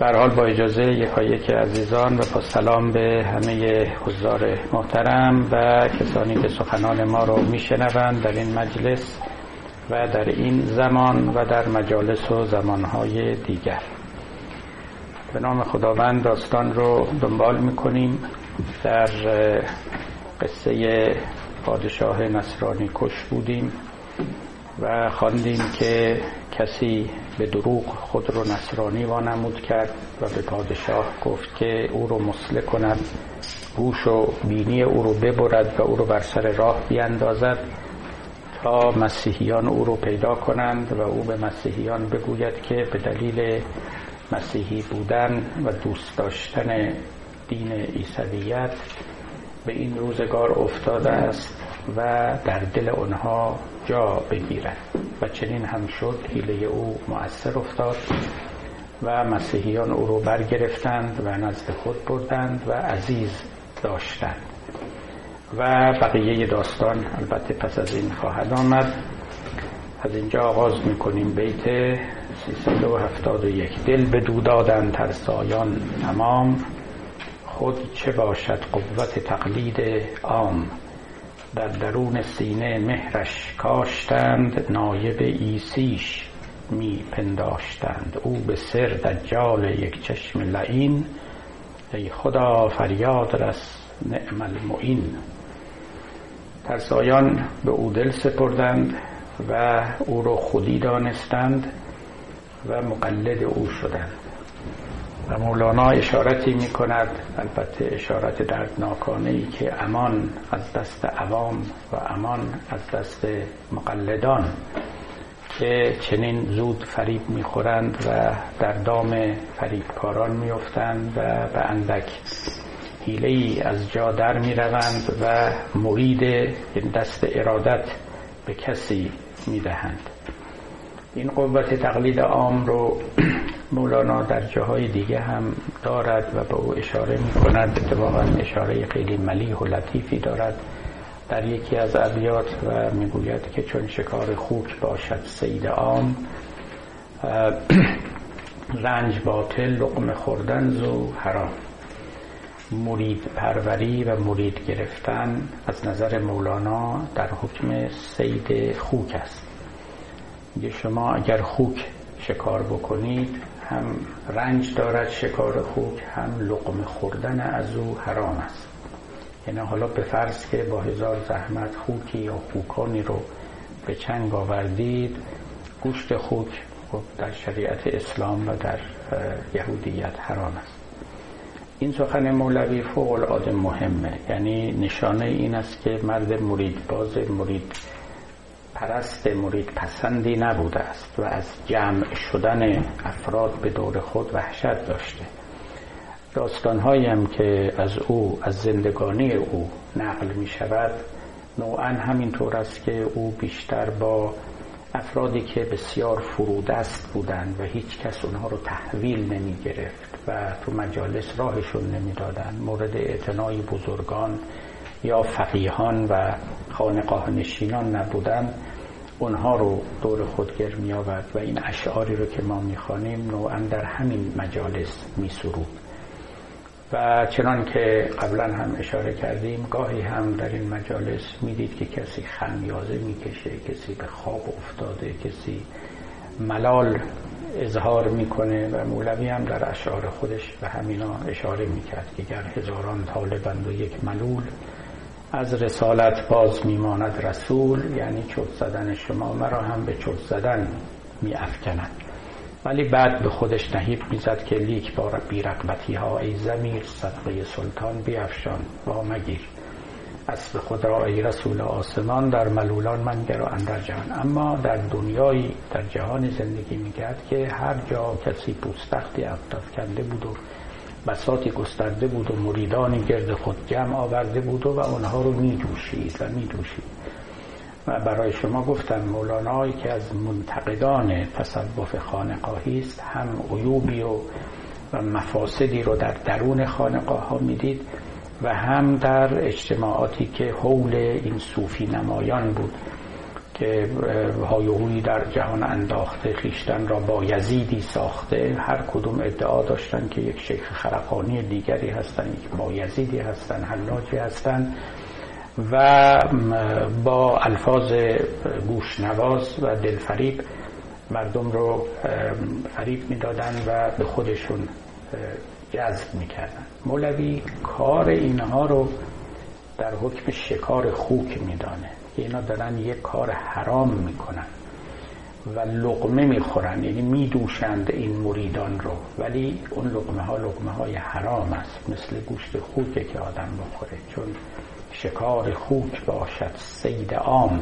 بر حال با اجازه یکایک عزیزان و با سلام به همه حضار محترم و کسانی که سخنان ما رو میشنوند در این مجلس و در این زمان و در مجالس و زمانهای دیگر. به نام خداوند داستان رو دنبال می‌کنیم در قصه پادشاه نصرانی کش بودیم. و خواندیم که کسی به دروغ خود رو نصرانی وانمود کرد و به پادشاه گفت که او رو مسله کند گوش و بینی او رو ببرد و او رو بر سر راه بیاندازد تا مسیحیان او رو پیدا کنند و او به مسیحیان بگوید که به دلیل مسیحی بودن و دوست داشتن دین عیسویت به این روزگار افتاده است و در دل آنها جا بگیرد و چنین هم شد حیله او مؤثر افتاد و مسیحیان او رو برگرفتند و نزد خود بردند و عزیز داشتند. و بقیه داستان البته پس از این خواهد آمد. از اینجا آغاز می‌کنیم. بیت 371 دل به دو دادن ترسایان تمام. خود چه باشد قوت تقلید عام؟ در درون سینه مهرش کاشتند نایب ایسیش می پنداشتند او به سر دجال یک چشم لعین ای خدا فریاد رس نعم المعین. ترسایان به او دل سپردند و او را خودی دانستند و مقلد او شدند. و مولانا اشارتی می کند البته اشارت دردناکانه ای که امان از دست عوام و امان از دست مقلدان که چنین زود فریب می‌خورند و در دام فریبکاران میافتند و به اندک حیله ای از جا در می‌روند و مرید دست ارادت به کسی می‌دهند. این قوت تقلید عام رو مولانا در جاهای دیگه هم دارد و به او اشاره می کند. اتفاقا اشاره خیلی ملیح و لطیفی دارد در یکی از ابیات و می‌گوید که چون شکار خوک باشد سید عام رنج باطل لقمه خوردن زو حرام. مرید پروری و مرید گرفتن از نظر مولانا در حکم سید خوک است. میگه شما اگر خوک شکار بکنید هم رنج دارد شکار خوک هم لقمه خوردن از او حرام است. یعنی حالا به فرض که با هزار زحمت خوکی یا خوکانی رو به چنگ آوردید گوشت خوک خب در شریعت اسلام و در یهودیت حرام است. این سخن مولوی فوق العاده مهمه. یعنی نشانه این است که مرد مرید باز مرید پرست مرید پسندی نبوده است و از جمع شدن افراد به دور خود وحشت داشته داستانهایی هم که از او از زندگانی او نقل می شود نوعا همینطور است که او بیشتر با افرادی که بسیار فرودست بودند و هیچ کس اونها رو تحویل نمی گرفت و تو مجالس راهشون نمی دادن. مورد اعتنای بزرگان یا فقیهان و خانقاه نشینان نبودن اونها رو دور خود می آورد و این اشعاری رو که ما می‌خوانیم نوعا در همین مجالس می سرود و چنان که قبلا هم اشاره کردیم گاهی هم در این مجالس می‌دید که کسی خمیازه می‌کشه کسی به خواب افتاده کسی ملال اظهار می‌کنه و مولوی هم در اشعار خودش به همینا اشاره می‌کرد که گر هزاران طالبند و یک ملول از رسالت باز میماند رسول یعنی چوت زدن شما مرا هم به چوت زدن می افکنند ولی بعد به خودش نهیب می‌زد که لیک بار بیرقبتی ها ای زمیر صدقه سلطان بیافشان با مگیر. اسب خود را ای رسول آسمان در ملولان منگر و اندر جهان. اما در دنیایی در جهان زندگی می‌کرد که هر جا کسی پوستختی کنده بود و بساتی گسترده بود و مریدانی گرد خود جمع آورده بود و آنها رو می و می و برای شما گفتم مولانایی که از منتقدان تصوف خانقاهی است هم عیوبی و و مفاسدی رو در درون خانقاه ها می‌دید و هم در اجتماعاتی که حول این صوفی نمایان بود. که هایوهوی در جهان انداخته خیشتن را با یزیدی ساخته هر کدوم ادعا داشتن که یک شیخ خرقانی دیگری هستن یک با یزیدی هستن حلاجی هستن و با الفاظ گوشنواز و دلفریب مردم رو فریب می‌دادن و به خودشون جذب می‌کردن. مولوی کار اینها رو در حکم شکار خوک میدانه. اینا دارن یک کار حرام می‌کنن و لقمه می‌خورن. یعنی میدوشند این مریدان رو. ولی اون لقمه ها لقمه های حرام است. مثل گوشت خوکه که آدم بخوره. چون شکار خوک باشد سید عام.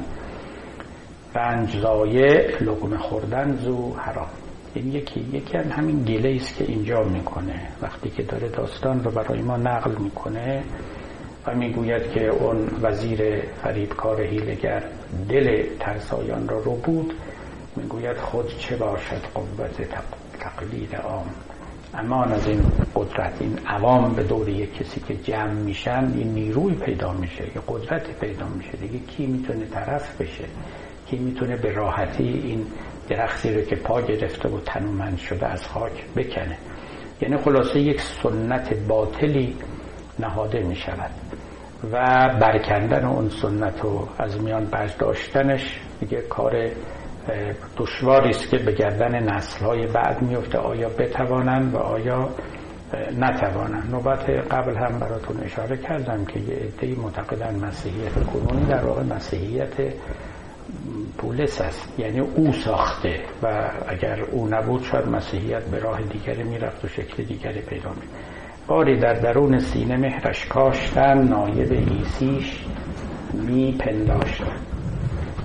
رنج زایع لقمه خوردن زو حرام. یعنی یکی یکی همین گله است که اینجا می‌کنه. وقتی که داره داستان رو برای ما نقل می‌کنه و می‌گوید که اون وزیر فریبکار هیلگر دل ترسایان را رو بود می‌گوید خود چه باشد قوت تقلید عام. امان از این قدرت این عوام به دور یک کسی که جمع میشن این نیروی پیدا میشه یه قدرت پیدا میشه. دیگه کی می‌تونه طرف بشه؟ کی می‌تونه به راحتی این درختی رو که پا گرفته و تنومند شده از خاک بکنه؟ یعنی خلاصه یک سنت باطلی نهاده می شود و برکندن اون سنت رو از میان برداشتنش دیگه کار دشواری است که به گردن نسل های بعد میفته آیا بتوانند و آیا نتوانند نوبت قبل هم براتون اشاره کردم که یه عده‌ای معتقدن مسیحیت کنونی در واقع مسیحیت پولس است. یعنی او ساخته و اگر او نبود شاید مسیحیت به راه دیگری می‌رفت و شکل دیگری پیدا می باری در درون سینه مهرش کاشتن نایب ایسیش می پنداشتن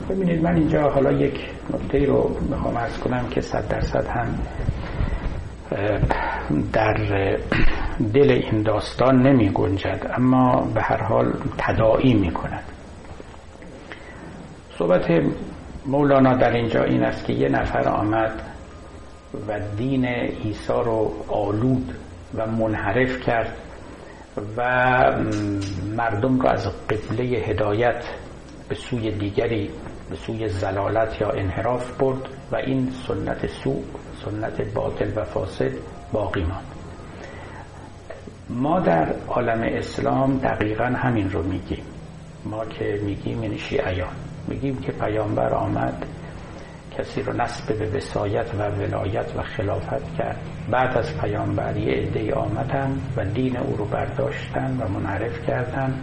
ببینید من اینجا حالا یک نکته رو می‌خوام ارز کنم که صد درصد هم در دل این داستان نمی گنجد اما به هر حال تداعی می کند صحبت مولانا در اینجا این است که یه نفر آمد و دین عیسی رو آلود و منحرف کرد و مردم رو از قبله هدایت به سوی دیگری به سوی زلالت یا انحراف برد و این سنت سوء سنت باطل و فاسد باقی ماند. ما در عالم اسلام دقیقا همین رو میگیم. ما که میگیم یعنی شیعیان. میگیم که پیامبر آمد کسی رو نسب به وسایت و ولایت و خلافت کرد. بعد از پیامبر یه عده آمدن و دین او رو برداشتن و منعرف کردن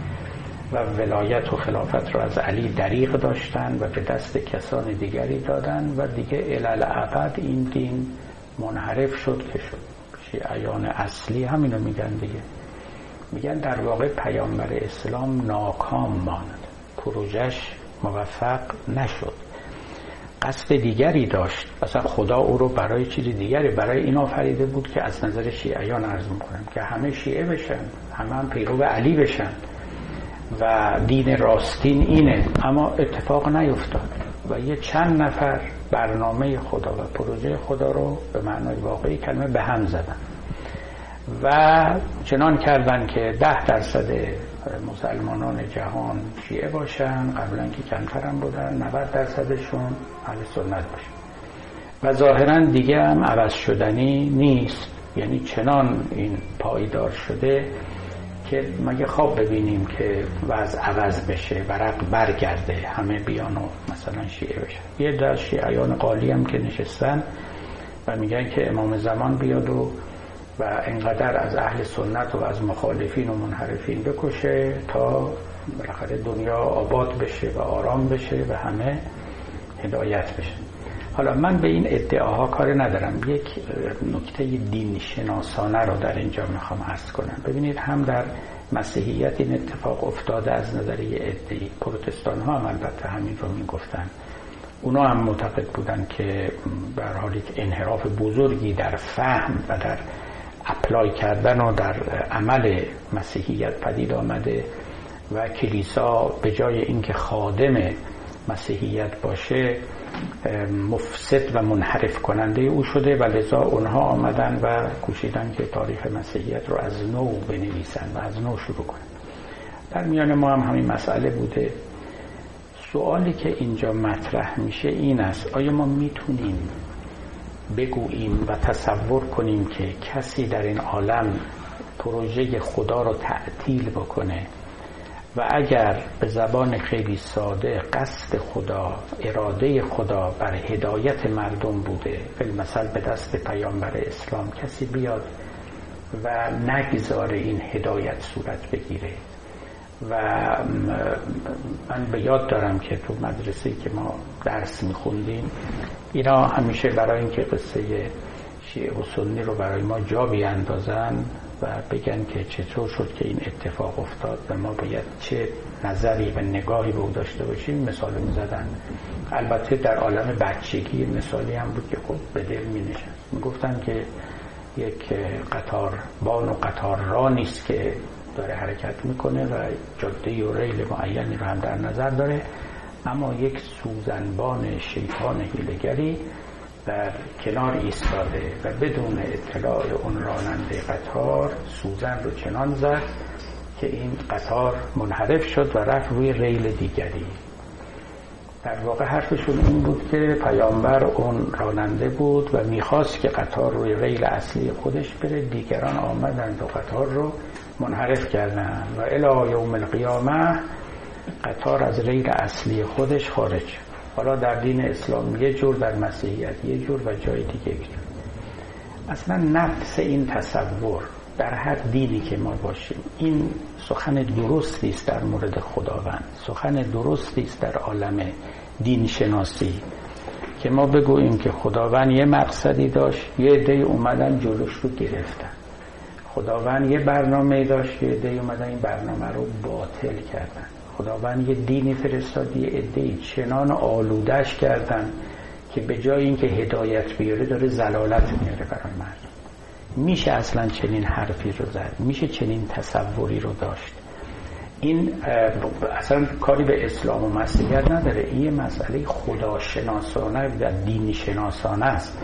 و ولایت و خلافت رو از علی دریغ داشتن و به دست کسان دیگری دادن و دیگه الالعبد این دین منحرف شد که شد. شیعیان اصلی همینو میگن دیگه. میگن در واقع پیامبر اسلام ناکام ماند. پروژش موفق نشد. قصد دیگری داشت. مثلا خدا او رو برای چیز دیگری برای این آفریده بود که از نظر شیعیان عرض می‌کنم که همه شیعه بشن همه هم پیرو علی بشن و دین راستین اینه. اما اتفاق نیفتاد و یه چند نفر برنامه خدا و پروژه خدا رو به معنای واقعی کلمه به هم زدن و چنان کردن که ده درصد مسلمانان جهان شیعه باشن قبلا که کمتر هم بودن 90 درصدشون اهل سنت باشن. و ظاهرا دیگه هم عوض شدنی نیست. یعنی چنان این پایدار شده که مگه خواب ببینیم که وضع عوض بشه ورق برگرده همه بیان و مثلا شیعه بشن. یه در شیعیان قالی هم که نشستن و میگن که امام زمان بیاد و و انقدر از اهل سنت و از مخالفین و منحرفین بکشه تا بالاخره دنیا آباد بشه و آرام بشه و همه هدایت بشه. حالا من به این ادعاها کار ندارم. یک نکته دین شناسانه رو در اینجا می‌خوام عرض کنم. ببینید هم در مسیحیت این اتفاق افتاده از نظر یه ادعی پروتستان ها هم البته همین رو می‌گفتن. اونا هم معتقد بودن که به حال یک انحراف بزرگی در فهم و در اپلای کردن و در عمل مسیحیت پدید آمده و کلیسا به جای اینکه خادم مسیحیت باشه مفسد و منحرف کننده او شده و لذا اونها آمدن و کوشیدن که تاریخ مسیحیت رو از نو بنویسن و از نو شروع کنن. در میان ما هم همین مسئله بوده. سوالی که اینجا مطرح میشه این است آیا ما می‌تونیم بگوییم و تصور کنیم که کسی در این عالم پروژه خدا رو تعطیل بکنه و اگر به زبان خیلی ساده قصد خدا اراده خدا بر هدایت مردم بوده مثل به دست پیامبر اسلام کسی بیاد و نگذاره این هدایت صورت بگیره. و من به یاد دارم که تو مدرسه که ما درس میخوندیم اینا همیشه برای اینکه قصه شیعه و سنی رو برای ما جا بیاندازن و بگن که چطور شد که این اتفاق افتاد و ما باید چه نظری و نگاهی به او داشته باشیم مثال می‌زدن. البته در عالم بچگی مثالی هم بود که خب به دل می نشست می‌گفتن که یک قطار بان و قطار را نیست که داره حرکت می‌کنه و جاده و ریل معینی رو هم در نظر داره. اما یک سوزنبان شیطان هیلگری در کنار ایستاده و بدون اطلاع اون راننده قطار سوزن رو چنان زد که این قطار منحرف شد و رفت روی ریل دیگری. در واقع حرفشون این بود که پیامبر اون راننده بود و می‌خواست که قطار روی ریل اصلی خودش بره. دیگران آمدند و قطار رو منحرف کردن و الی یوم القیامه قطار از ریل اصلی خودش خارج. حالا در دین اسلام یه جور در مسیحیت یه جور و جای دیگه جور اصلا نفس این تصور در هر دینی که ما باشیم این سخن درستی است در مورد خداوند. سخن درستی است در عالم دین شناسی. که ما بگوییم که خداوند یه مقصدی داشت یه عده اومدن جلوش رو گرفتن. خداوند یه برنامه داشت یه عده اومدن این برنامه رو باطل کردن. خداوند یه دینی فرستاد یه عده چنان آلودش کردن که به جای اینکه هدایت بیاره داره زلالت میاره برای مردم. میشه اصلا چنین حرفی رو زد میشه چنین تصوری رو داشت. این اصلا کاری به اسلام و مسیحیت نداره. این مسئله خداشناسانه و دینی شناسانه است.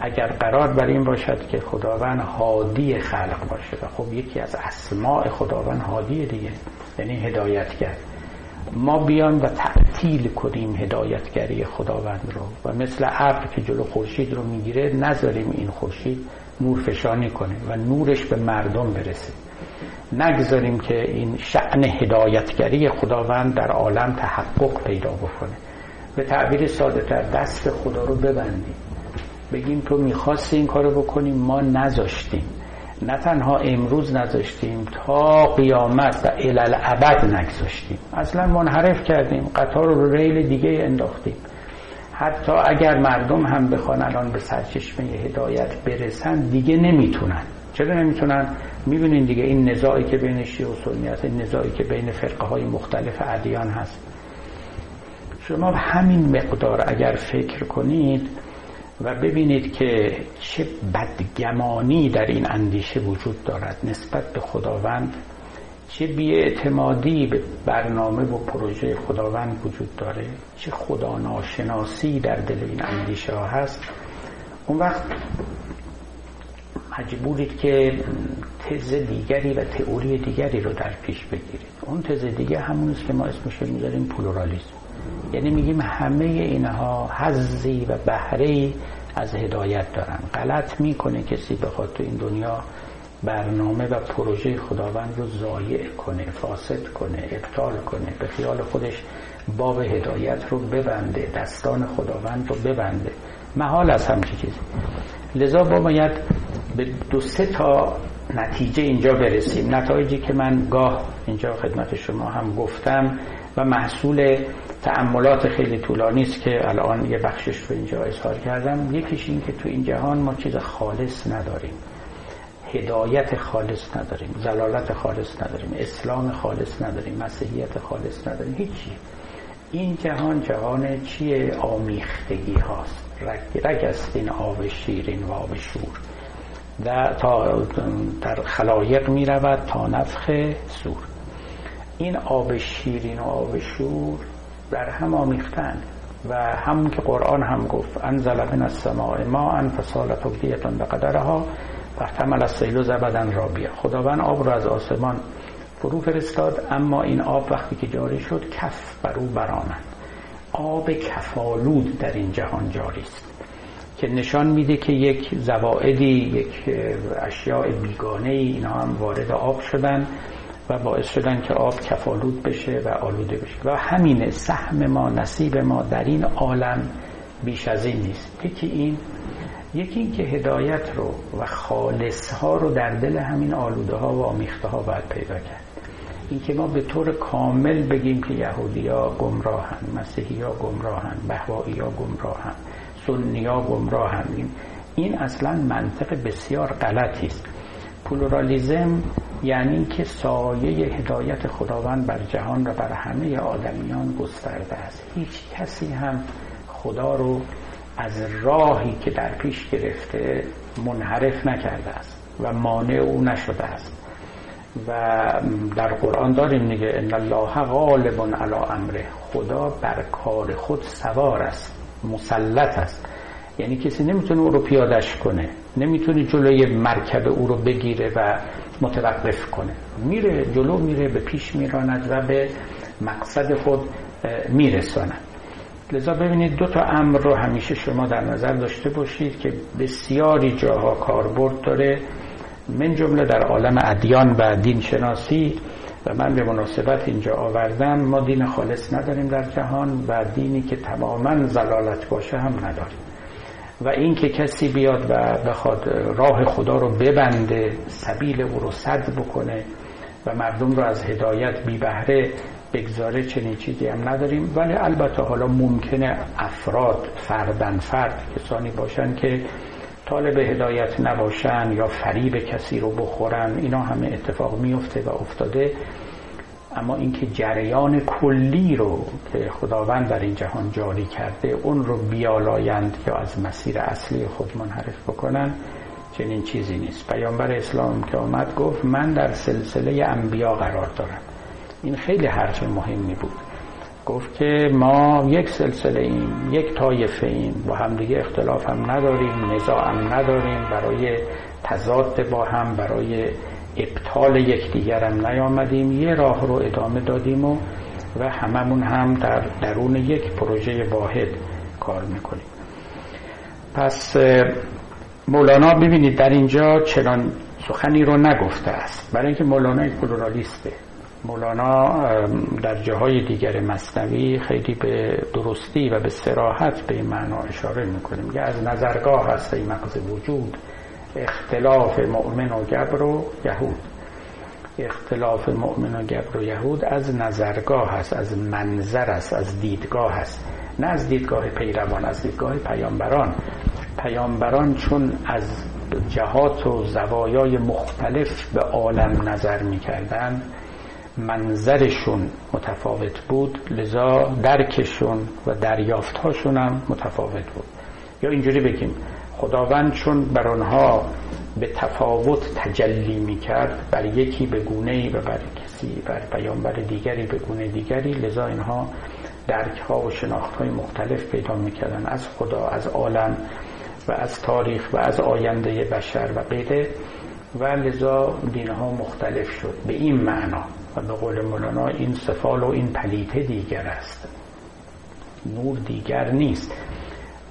اگر قرار بر این باشد که خداوند هادی خلق باشه و خب یکی از اسماع خداوند هادی دیگه یعنی هدایتگر. ما بیان و تعطیل کنیم هدایتگری خداوند رو و مثل ابر که جلو خورشید رو می‌گیره نذاریم این خورشید نور فشانی کنه و نورش به مردم برسه. نگذاریم که این شعن هدایتگری خداوند در عالم تحقق پیدا بکنه. به تعبیر ساده تر دست خدا رو ببندیم. بگیم تو می‌خواستی این کارو بکنیم ما نذاشتیم. نه تنها امروز نذاشتیم تا قیامت و الالعبد نگذاشتیم. اصلا منحرف کردیم قطار رو ریل دیگه انداختیم. حتی اگر مردم هم بخوان الان به سرچشمه هدایت برسن دیگه نمی‌تونن. چرا نمی‌تونن؟ می‌بینین دیگه این نزاعی که بین شیعه و سنی هست این نزاعی که بین فرقه های مختلف ادیان هست. شما همین مقدار اگر فکر کنید و ببینید که چه بدگمانی در این اندیشه وجود دارد نسبت به خداوند چه بیاعتمادی به برنامه و پروژه خداوند وجود داره چه خدا ناشناسی در دل این اندیشه ها هست. اون وقت مجبورید که تز دیگری و تئوری دیگری رو در پیش بگیرید. اون تز دیگه همون است که ما اسمش می‌ذاریم پلورالیسم. یعنی میگیم همه اینها حزی و بهره از هدایت دارن. غلط می‌کنه کسی بخواد تو این دنیا برنامه و پروژه خداوند رو ضایع کنه فاسد کنه ابطال کنه به خیال خودش باب هدایت رو ببنده دستان خداوند رو ببنده. محال از همچی چیزی. لذا با باید به دو سه تا نتیجه اینجا برسیم. نتایجی که من گاه اینجا خدمت شما هم گفتم و محصول تعملات خیلی طولانی است که الان یه بخشش رو اینجا اظهار کردم. یکیش این که تو این جهان ما چیز خالص نداریم. هدایت خالص نداریم. زلالت خالص نداریم. اسلام خالص نداریم. مسیحیت خالص نداریم. هیچی. این جهان جهان چیه؟ آمیختگی هاست. رگ, رگ است این آب شیرین و آب شور. در, تا در خلایق می رود تا نفخ سور. این آب شیرین و آب شور در هم آمیختن و همون که قرآن هم گفت انزل من السماء ماء فصالت به قدرها فاحتمل السیل زبدن رابیا خداوند آب رو از آسمان فرو فرستاد اما این آب وقتی که جاری شد کف بر او برانند آب کفالود در این جهان جاری است که نشان میده که یک زوائدی یک اشیاء بیگانه ای اینا هم وارد آب شدن. و باعث شدن که آب کفالود بشه و آلوده بشه. و همین سهم ما نصیب ما در این عالم بیش از این نیست. یکی این یکی این که هدایت رو و خالص ها رو در دل همین آلوده ها و آمیخته ها باید پیدا کرد. اینکه ما به طور کامل بگیم که یهودی ها گمراهن مسیحی ها گمراهن بهوایی ها گمراهن سنی ها گمراهن. این اصلا منطق بسیار غلطی است. پلورالیزم یعنی که سایه هدایت خداوند بر جهان و بر همه آدمیان گسترده است. هیچ کسی هم خدا رو از راهی که در پیش گرفته منحرف نکرده است و مانع او نشده است. و در قرآن داریم میگه ان الله غالب علی امره. خدا بر کار خود سوار است مسلط است. یعنی کسی نمی‌تونه او رو پیادش کنه نمی‌تونه جلوی مرکب او رو بگیره و متوقف کنه. میره جلو میره به پیش میراند و به مقصد خود میرساند. لذا ببینید دو تا امر رو همیشه شما در نظر داشته باشید که بسیاری جاها کاربرد داره. من جمله در عالم ادیان و دین شناسی و من به مناسبت اینجا آوردم ما دین خالص نداریم در جهان و دینی که تماما زلالت باشه هم نداریم. و این که کسی بیاد و بخواد راه خدا رو ببنده سبیل او رو صد بکنه و مردم رو از هدایت بی بهره بگذاره چنین چیزی هم نداریم. ولی البته حالا ممکنه افراد فردن فرد کسانی باشن که طالب هدایت نباشن یا فریب کسی رو بخورن اینا همه اتفاق میفته و افتاده. اما اینکه جریان کلی رو که خداوند در این جهان جاری کرده اون رو بیالایند یا از مسیر اصلی خود منحرف بکنن چنین چیزی نیست. پیامبر اسلام که آمد گفت من در سلسله انبیا قرار دارم. این خیلی حرف مهمی بود. گفت که ما یک سلسله ایم یک طایفه ایم با همدیگه اختلاف هم نداریم نزاع هم نداریم برای تضاد با هم برای ابطال یکدیگر هم نیامدیم یه راه رو ادامه دادیم و و هممون هم در درون یک پروژه واحد کار می‌کنیم. پس مولانا ببینید در اینجا چنان سخنی رو نگفته است. برای اینکه مولانا یک پلورالیسته. مولانا در جاهای دیگر مصنوی خیلی به درستی و به سراحت به این معنا اشاره می‌کنیم که از نظرگاه هست این مغز وجود. اختلاف مؤمن و گبر و یهود. اختلاف مؤمن و گبر و یهود از نظرگاه هست از منظر است از دیدگاه هست نه از دیدگاه پیروان از دیدگاه پیامبران. پیامبران چون از جهات و زوایای مختلف به عالم نظر می‌کردن منظرشون متفاوت بود لذا درکشون و دریافتهاشون هم متفاوت بود. یا اینجوری بگیم خداوند چون بر آنها به تفاوت تجلی می‌کرد بر یکی به گونه ای و بر کسی بر پیامبر دیگری به گونه دیگری لذا اینها درک ها و شناخت های مختلف پیدا می‌کردن از خدا از عالم و از تاریخ و از آینده بشر و غیره. و لذا دین ها مختلف شد. به این معنا و به قول مولانا این سفال و این پلیته دیگر است. نور دیگر نیست.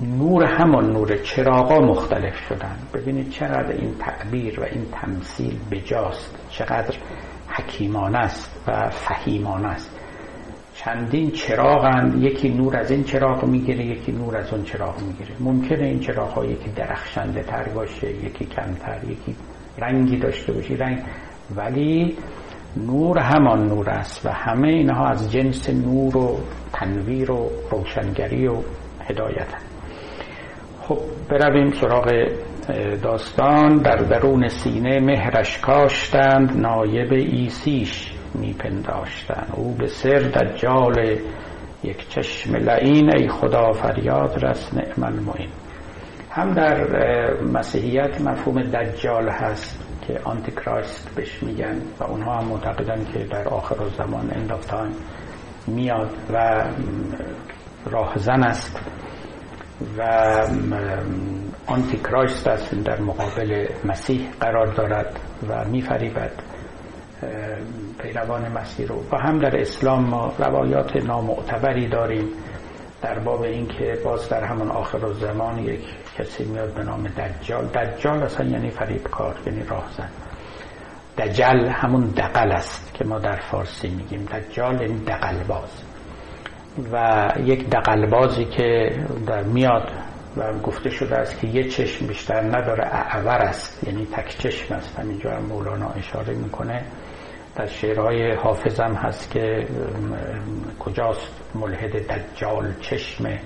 نور همان نور چراغا مختلف شدن ببینید چقدر این تعبیر و این تمثیل بجاست. چقدر حکیمانه است و فهیمانه است. چندین چراغن یکی نور از این چراغ می‌گیره یکی نور از اون چراغ می‌گیره. ممکنه این چراغ ها یکی درخشنده تر باشه یکی کمتر یکی رنگی داشته باشه رنگ. ولی نور همان نور است و همه اینها از جنس نور و تنویر و روشنگری و هدایت خب برویم سراغ داستان. در درون سینه مهرش کاشتند نایب ایسیش میپنداشتند. او به سر دجال یک چشم لعین ای خدا فریاد رس نعم المعین. هم در مسیحیت مفهوم دجال هست که آنتی کرایست بهش میگن و اونها هم معتقدن که در آخر زمان اندافتان میاد و راهزن است. و آنتی کرایست است در مقابل مسیح قرار دارد و میفریبد پیروان مسیح رو. و هم در اسلام ما روایات نامعتبری داریم در باب این که باز در همون آخر و زمان یک کسی میاد به نام دجال. دجال اصلا یعنی فریبکار یعنی راهزن. دجل همون دقل است که ما در فارسی میگیم. دجال یعنی دقل باز و یک دقل بازی که در میاد و گفته شده است که یه چشم بیشتر نداره اعور است. یعنی تک چشم است. همینجا هم مولانا اشاره می‌کنه. در شعرهای حافظم هست که کجاست ملحد دجال چشمه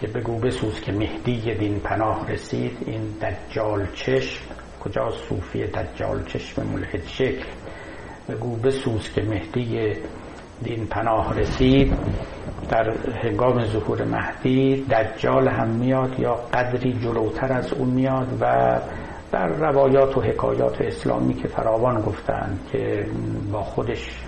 که بگو بسوز که مهدی دین پناه رسید. این دجال چشم کجا صوفی دجال چشم ملحد شکل؟ بگو بسوز که مهدی دین پناه رسید در هنگام ظهور مهدی دجال هم میاد یا قدری جلوتر از اون میاد و در روایات و حکایات اسلامی که فراوان گفتند که با خودش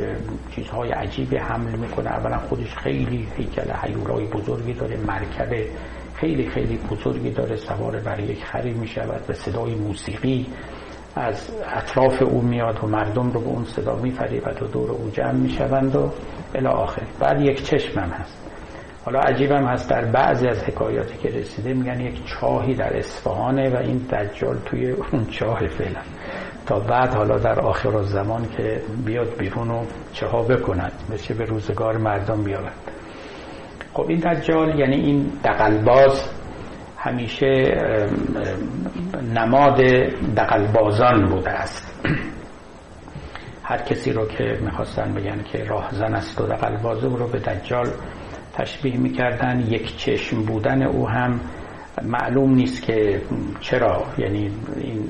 چیزهای عجیبی حمل می‌کنه. اولا خودش خیلی هیکل حیولای بزرگی داره مرکبه خیلی خیلی بزرگی داره سوار بر یک خری می‌شود و صدای موسیقی از اطراف او میاد و مردم رو به اون صدا میفریبد و دور او جمع می‌شوند و الی آخر. بعد یک چشم هم هست. حالا عجیبم هست در بعضی از حکایاتی که رسیده میگن یک چاهی در اصفهانه و این دجال توی اون چاه فعلا. تا بعد حالا در آخر زمان که بیاد بیرون و چه بکند بشه به روزگار مردم بیاورد خب این دجال یعنی این دقلباز همیشه نماد دقلبازان بوده است. هر کسی رو که می‌خواستن بگن که راهزن است و دقلبازه رو به دجال تشبیه می‌کردن یک چشم بودن او هم معلوم نیست که چرا. یعنی این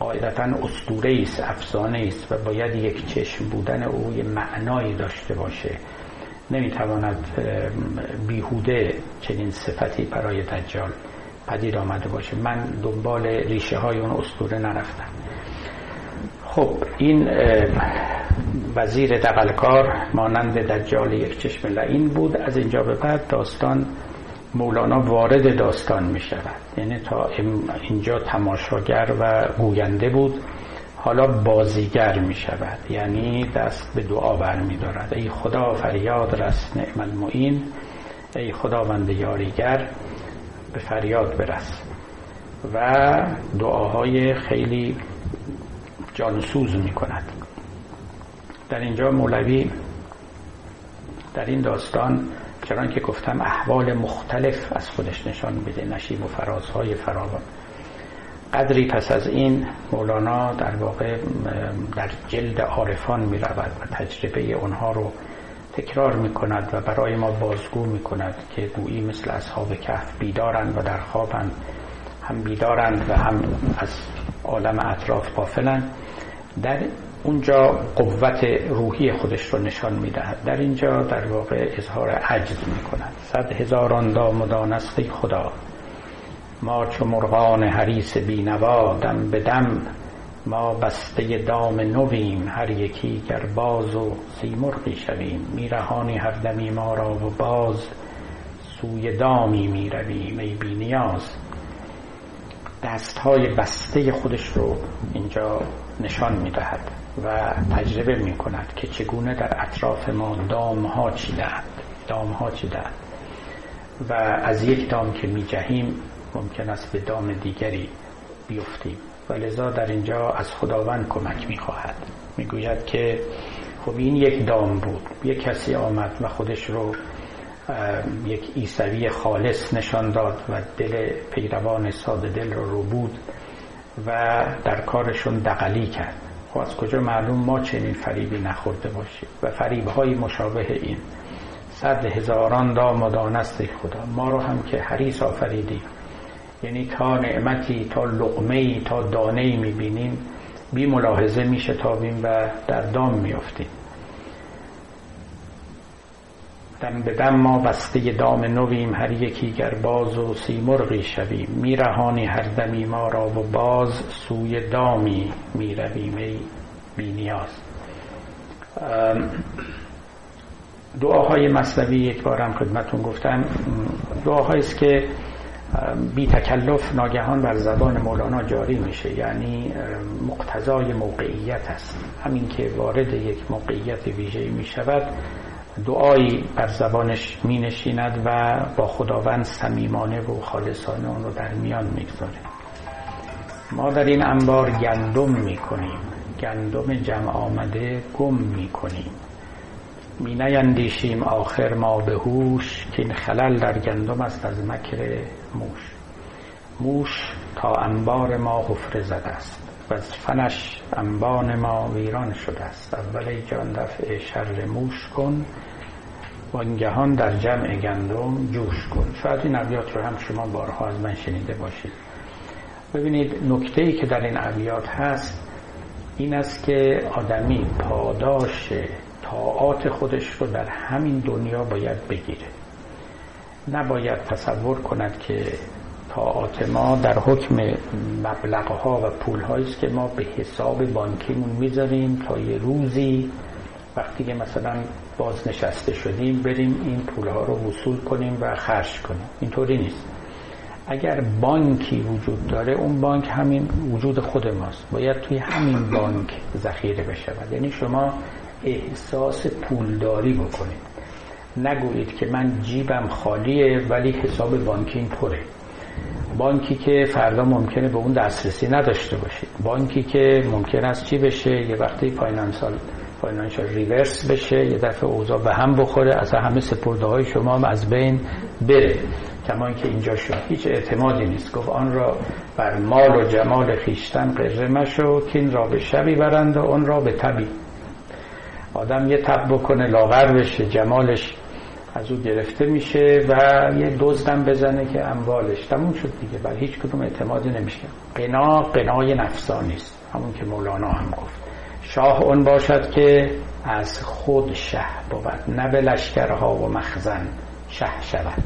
قاعدتا اسطوره است افسانه است و باید یک چشم بودن او یه معنایی داشته باشه. نمی‌تواند بیهوده چنین صفتی برای دجال پدید آمده باشه. من دنبال ریشه های اون اسطوره نرفتم. خب این وزیر دقلکار مانند دجال یک چشم لعین بود. از اینجا به بعد داستان مولانا وارد داستان می شود یعنی تا اینجا تماشاگر و گوینده بود. حالا بازیگر می شود یعنی دست به دعا بر می دارد ای خدا فریاد رس نعم المعین. ای خداوند یاریگر. به فریاد برس و دعاهای خیلی جانسوز می کند در اینجا مولوی در این داستان چرا که گفتم احوال مختلف از خودش نشان میده نشیب و فرازهای فراوان. قدری پس از این مولانا در واقع در جلد عارفان می رود و تجربه اونها رو تکرار می کند و برای ما بازگو می کند که گویی مثل اصحاب کهف بیدارند و در خوابند. هم بیدارند و هم از عالم اطراف قافلند در اونجا قوت روحی خودش رو نشان می‌دهد. در اینجا در واقع اظهار عجز می کند صد هزاران دام است خدا. ما چو مرغان حریس بینوا دم به دم ما بسته دام نویم هر یکی گر باز و سیمرغی شویم. میرهانی هر دمی ما را و باز سوی دامی می‌رویم ای بی نیاز. دست های بسته خودش رو اینجا نشان می‌دهد و تجربه می کند که چگونه در اطراف ما دام ها چیدند دام ها چیدند و از یک دام که می جهیم ممکن است به دام دیگری بیفتیم. و لذا در اینجا از خداوند کمک می خواهد می گوید که خب این یک دام بود. یک کسی آمد و خودش رو یک ایسوی خالص نشان داد و دل پیروان ساده دل رو رو بود و در کارشون دقلی کرد. خب از کجا معلوم ما چنین فریبی نخورده باشیم و فریب های مشابه این. صد هزاران دام و دانست خدا. ما رو هم که حریص آفریدیم. یعنی تا نعمتی تا لقمه تا دانه می‌بینیم بی ملاحظه میشتابیم و در دام میافتیم. دم به دم ما بسته دام نویم هر یکی گر باز و سیمرغی شویم. میرهانی هر دمی ما را و باز سوی دامی می‌رویم ای بی نیاز. دعاهای مصنوی یک بارم خدمتون گفتم. دعاهایی است که بی تکلف ناگهان بر زبان مولانا جاری میشه یعنی مقتضای موقعیت است. همین که وارد یک موقعیت ویژه می شود دعایی بر زبانش می نشیند و با خداوند صمیمانه و خالصانه اون رو در میان می‌گذاره. ما در این انبار گندم می کنیم گندم جمع آمده گم می کنیم می نیندیشیم آخر ما به هوش که این خلل در گندم است از مکر موش. موش تا انبار ما حفره زده است. و از فنش انبان ما ویران شده است. اول جان دفع شر موش کن وانگهان در جمع گندم جوش کن. شاید این ابیات رو هم شما بارها از من شنیده باشید. ببینید نکته ای که در این ابیات هست این است که آدمی پاداش طاعات خودش رو در همین دنیا باید بگیره. نباید تصور کند که طاعات ما در حکم مبلغها و پولهایی است که ما به حساب بانکیمون می‌ذاریم تا یه روزی وقتی که مثلا بازنشسته شدیم بریم این پولها رو وصول کنیم و خرج کنیم. اینطوری نیست. اگر بانکی وجود داره اون بانک همین وجود خود ماست. باید توی همین بانک ذخیره بشود. یعنی شما احساس پولداری بکنید. نگویید که من جیبم خالیه ولی حساب بانکیم پره. بانکی که فردا ممکنه به اون دسترسی نداشته باشید. بانکی که ممکن است چی بشه؟ یه وقتی financial financial reverse بشه یه دفعه اوضاع به هم بخوره از همه سپرده های شما هم از بین بره. کما که اینجا شد. هیچ اعتمادی نیست. گفت آن را بر مال و جمال خویشتن غره مشو که این را به شبی برند و اون را به تبی. آدم یه تب بکنه لاغر بشه جمالش از او گرفته میشه و یه دزدم بزنه که اموالش تموم شد دیگه. بر هیچ کدوم اعتمادی نمیشه. قنا قنای نفسانی است همون که مولانا هم گفت. شاه اون باشد که از خود شه بود نه به لشکرها و مخزن شه شود.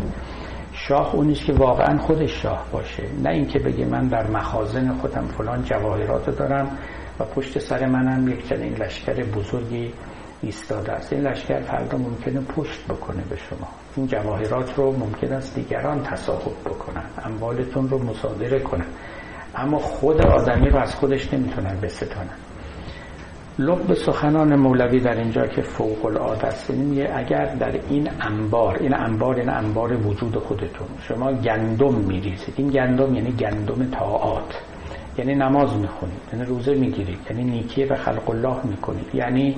شاه اونیست که واقعا خودش شاه باشه. نه اینکه بگه من در مخازن خودم فلان جواهرات دارم و پشت سر منم یک چنین لشکر بزرگی ایستاده است. این لشکر فردا ممکنه پشت بکنه به شما. این جواهرات رو ممکن است دیگران تصاحب بکنن. اموالتون رو مصادره کنن. اما خود آدمی رو از خودش نمی‌تونن بستانن. لب سخنان مولوی در اینجا که فوق العاده است. یعنی اگر در این انبار این انبار این انبار وجود خودتون شما گندم میریزید. این گندم یعنی گندم طاعات. یعنی نماز می‌خونید یعنی روزه می‌گیرید یعنی نیکیه به خلق الله می‌کنید. یعنی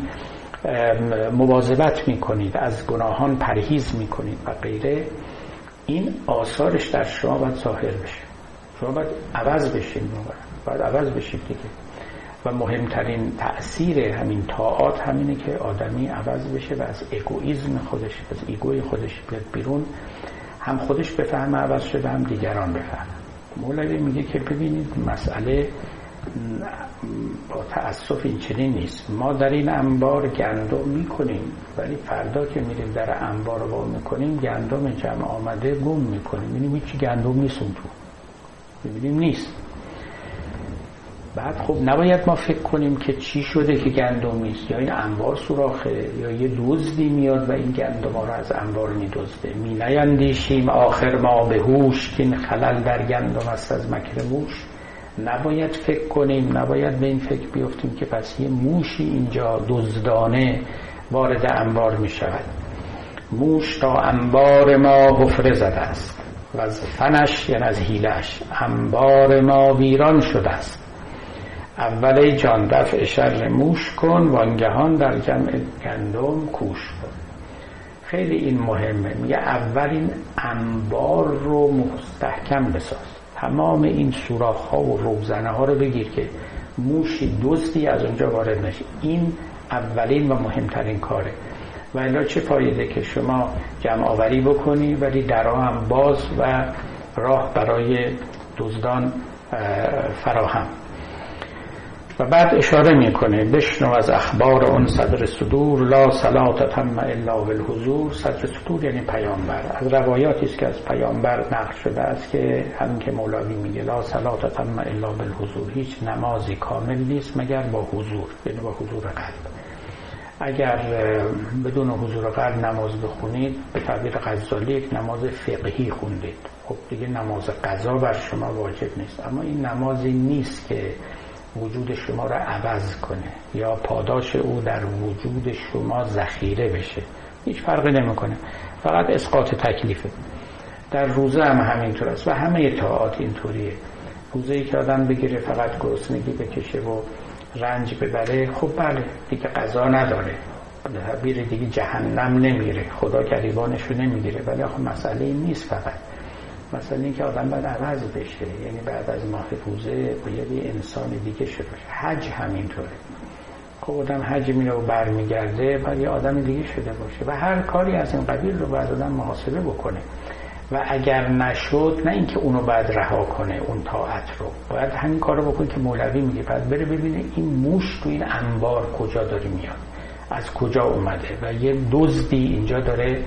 مواظبت می‌کنید از گناهان پرهیز می‌کنید و غیره این آثارش در شما باید ظاهر بشه. شما باید عوض بشید باید عوض بشید دیگه. و مهمترین تأثیر همین طاعات همینه که آدمی عوض بشه و از اگویزم خودش از ایگوی خودش بیاد بیرون هم خودش بفهمه عوض شده هم دیگران بفهمه. مولوی میگه که ببینید مسئله با تأسف این چنین نیست. ما در این انبار گندم می‌کنیم ولی فردا که میریم در انبار رو می‌کنیم گندم جمع آمده گم می‌کنیم. می‌بینیم هیچی گندم نیست اون تو. می‌بینیم نیست. بعد خب نباید ما فکر کنیم که چی شده که گندم نیست. یا این انبار سوراخه یا یه دزدی میاد و این گندم ها رو از انبار میدزده. می نیندیشیم آخر ما به هوش که این خلل در گندم است از مکر موش نباید فکر کنیم نباید به این فکر بیفتیم که پس یه موشی اینجا دزدانه وارد انبار می شود موش تا انبار ما حفره زده است و از فنش یعنی از هیلش انبار ما ویران شده است. اول جان دفع شر موش کن وانگهان در جمع گندم کوش کن. خیلی این مهمه. میگه اولین انبار رو مستحکم بساز. تمام این سوراخ ها و روزنه ها رو بگیر که موشی دزدی از اونجا وارد نشه. این اولین و مهمترین کاره. و الا چه فایده که شما جمع آوری بکنی ولی درها هم باز و راه برای دزدان فراهم. و بعد اشاره می‌کنه بشنو از اخبار اون صدر صدور لا صلات تم الا بالحضور صدر صدور یعنی پیامبر. از روایاتی است که از پیامبر نقل شده است که همین که مولوی میگه لا صلات تم الا بالحضور هیچ نمازی کامل نیست مگر با حضور یعنی با حضور قلب. اگر بدون حضور قلب نماز بخونید به تعبیر غزالی یک نماز فقهی خوندید. خب دیگه نماز قضا بر شما واجب نیست. اما این نمازی نیست که وجود شما را عوض کنه یا پاداش او در وجود شما ذخیره بشه. هیچ فرقی نمی‌کنه. فقط اسقاط تکلیفه. در روزه هم همینطور است و همه طاعات اینطوریه. روزه ای که آدم بگیره فقط گرسنگی بکشه و رنج ببره خب بله دیگه غذا نداره. تعبیر دیگه جهنم نمیره. خدا گریبانش رو نمی‌گیره. ولی آخه مسئله این نیست فقط. مسئله این که آدم باید عوض بشه یعنی بعد از روزه باید یه انسان دیگه شده باشه. حج همینطوره. خب آدم حج میره و برمیگرده باید یه آدم دیگه شده باشه و هر کاری از این قبیل رو باید آدم محاسبه بکنه. و اگر نشد نه اینکه اونو باید رها کنه اون طاعت رو. باید همین کار رو بکنه که مولوی میگه. باید بره ببینه این موش تو این انبار کجا داری میاد. از کجا اومده. و یه دزدی اینجا داره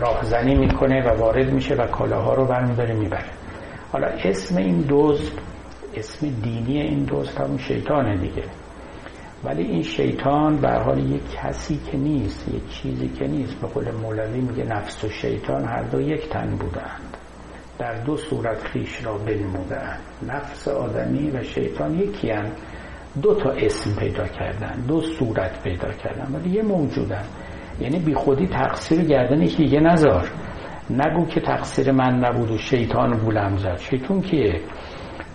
راهزنی می‌کنه و وارد میشه و کالاها رو برمیداره می‌بره. حالا اسم این دزد اسم دینی این دزد همون شیطانه دیگه. ولی این شیطان به حال یک کسی که نیست یک چیزی که نیست. به قول مولوی میگه نفس و شیطان هر دو یک تن بودند. در دو صورت خیش را بنمودند. نفس آدمی و شیطان یکی هم دو تا اسم پیدا کردن دو صورت پیدا کردن. ولی یه موجودن. یعنی بی خودی تقصیر گردن یکی دیگه نذار. نگو که تقصیر من نبود و شیطان گولم زد. شیطان کیه؟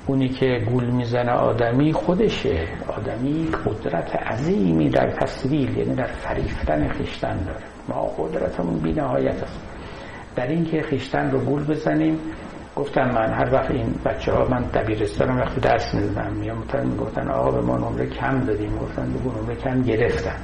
اونی که گول می‌زنه آدمی خودشه. آدمی قدرت عظیمی در تصویل یعنی در فریفتن خیشتن داره. ما قدرتمون بی نهایت است. در این که خیشتن رو گول بزنیم گفتم من هر وقت این بچه ها من دبیرستانم وقتی درس می‌دونم میام گفتن آقا به ما نمره کم دادیم. گفتن بگو نمره کم گرفتن.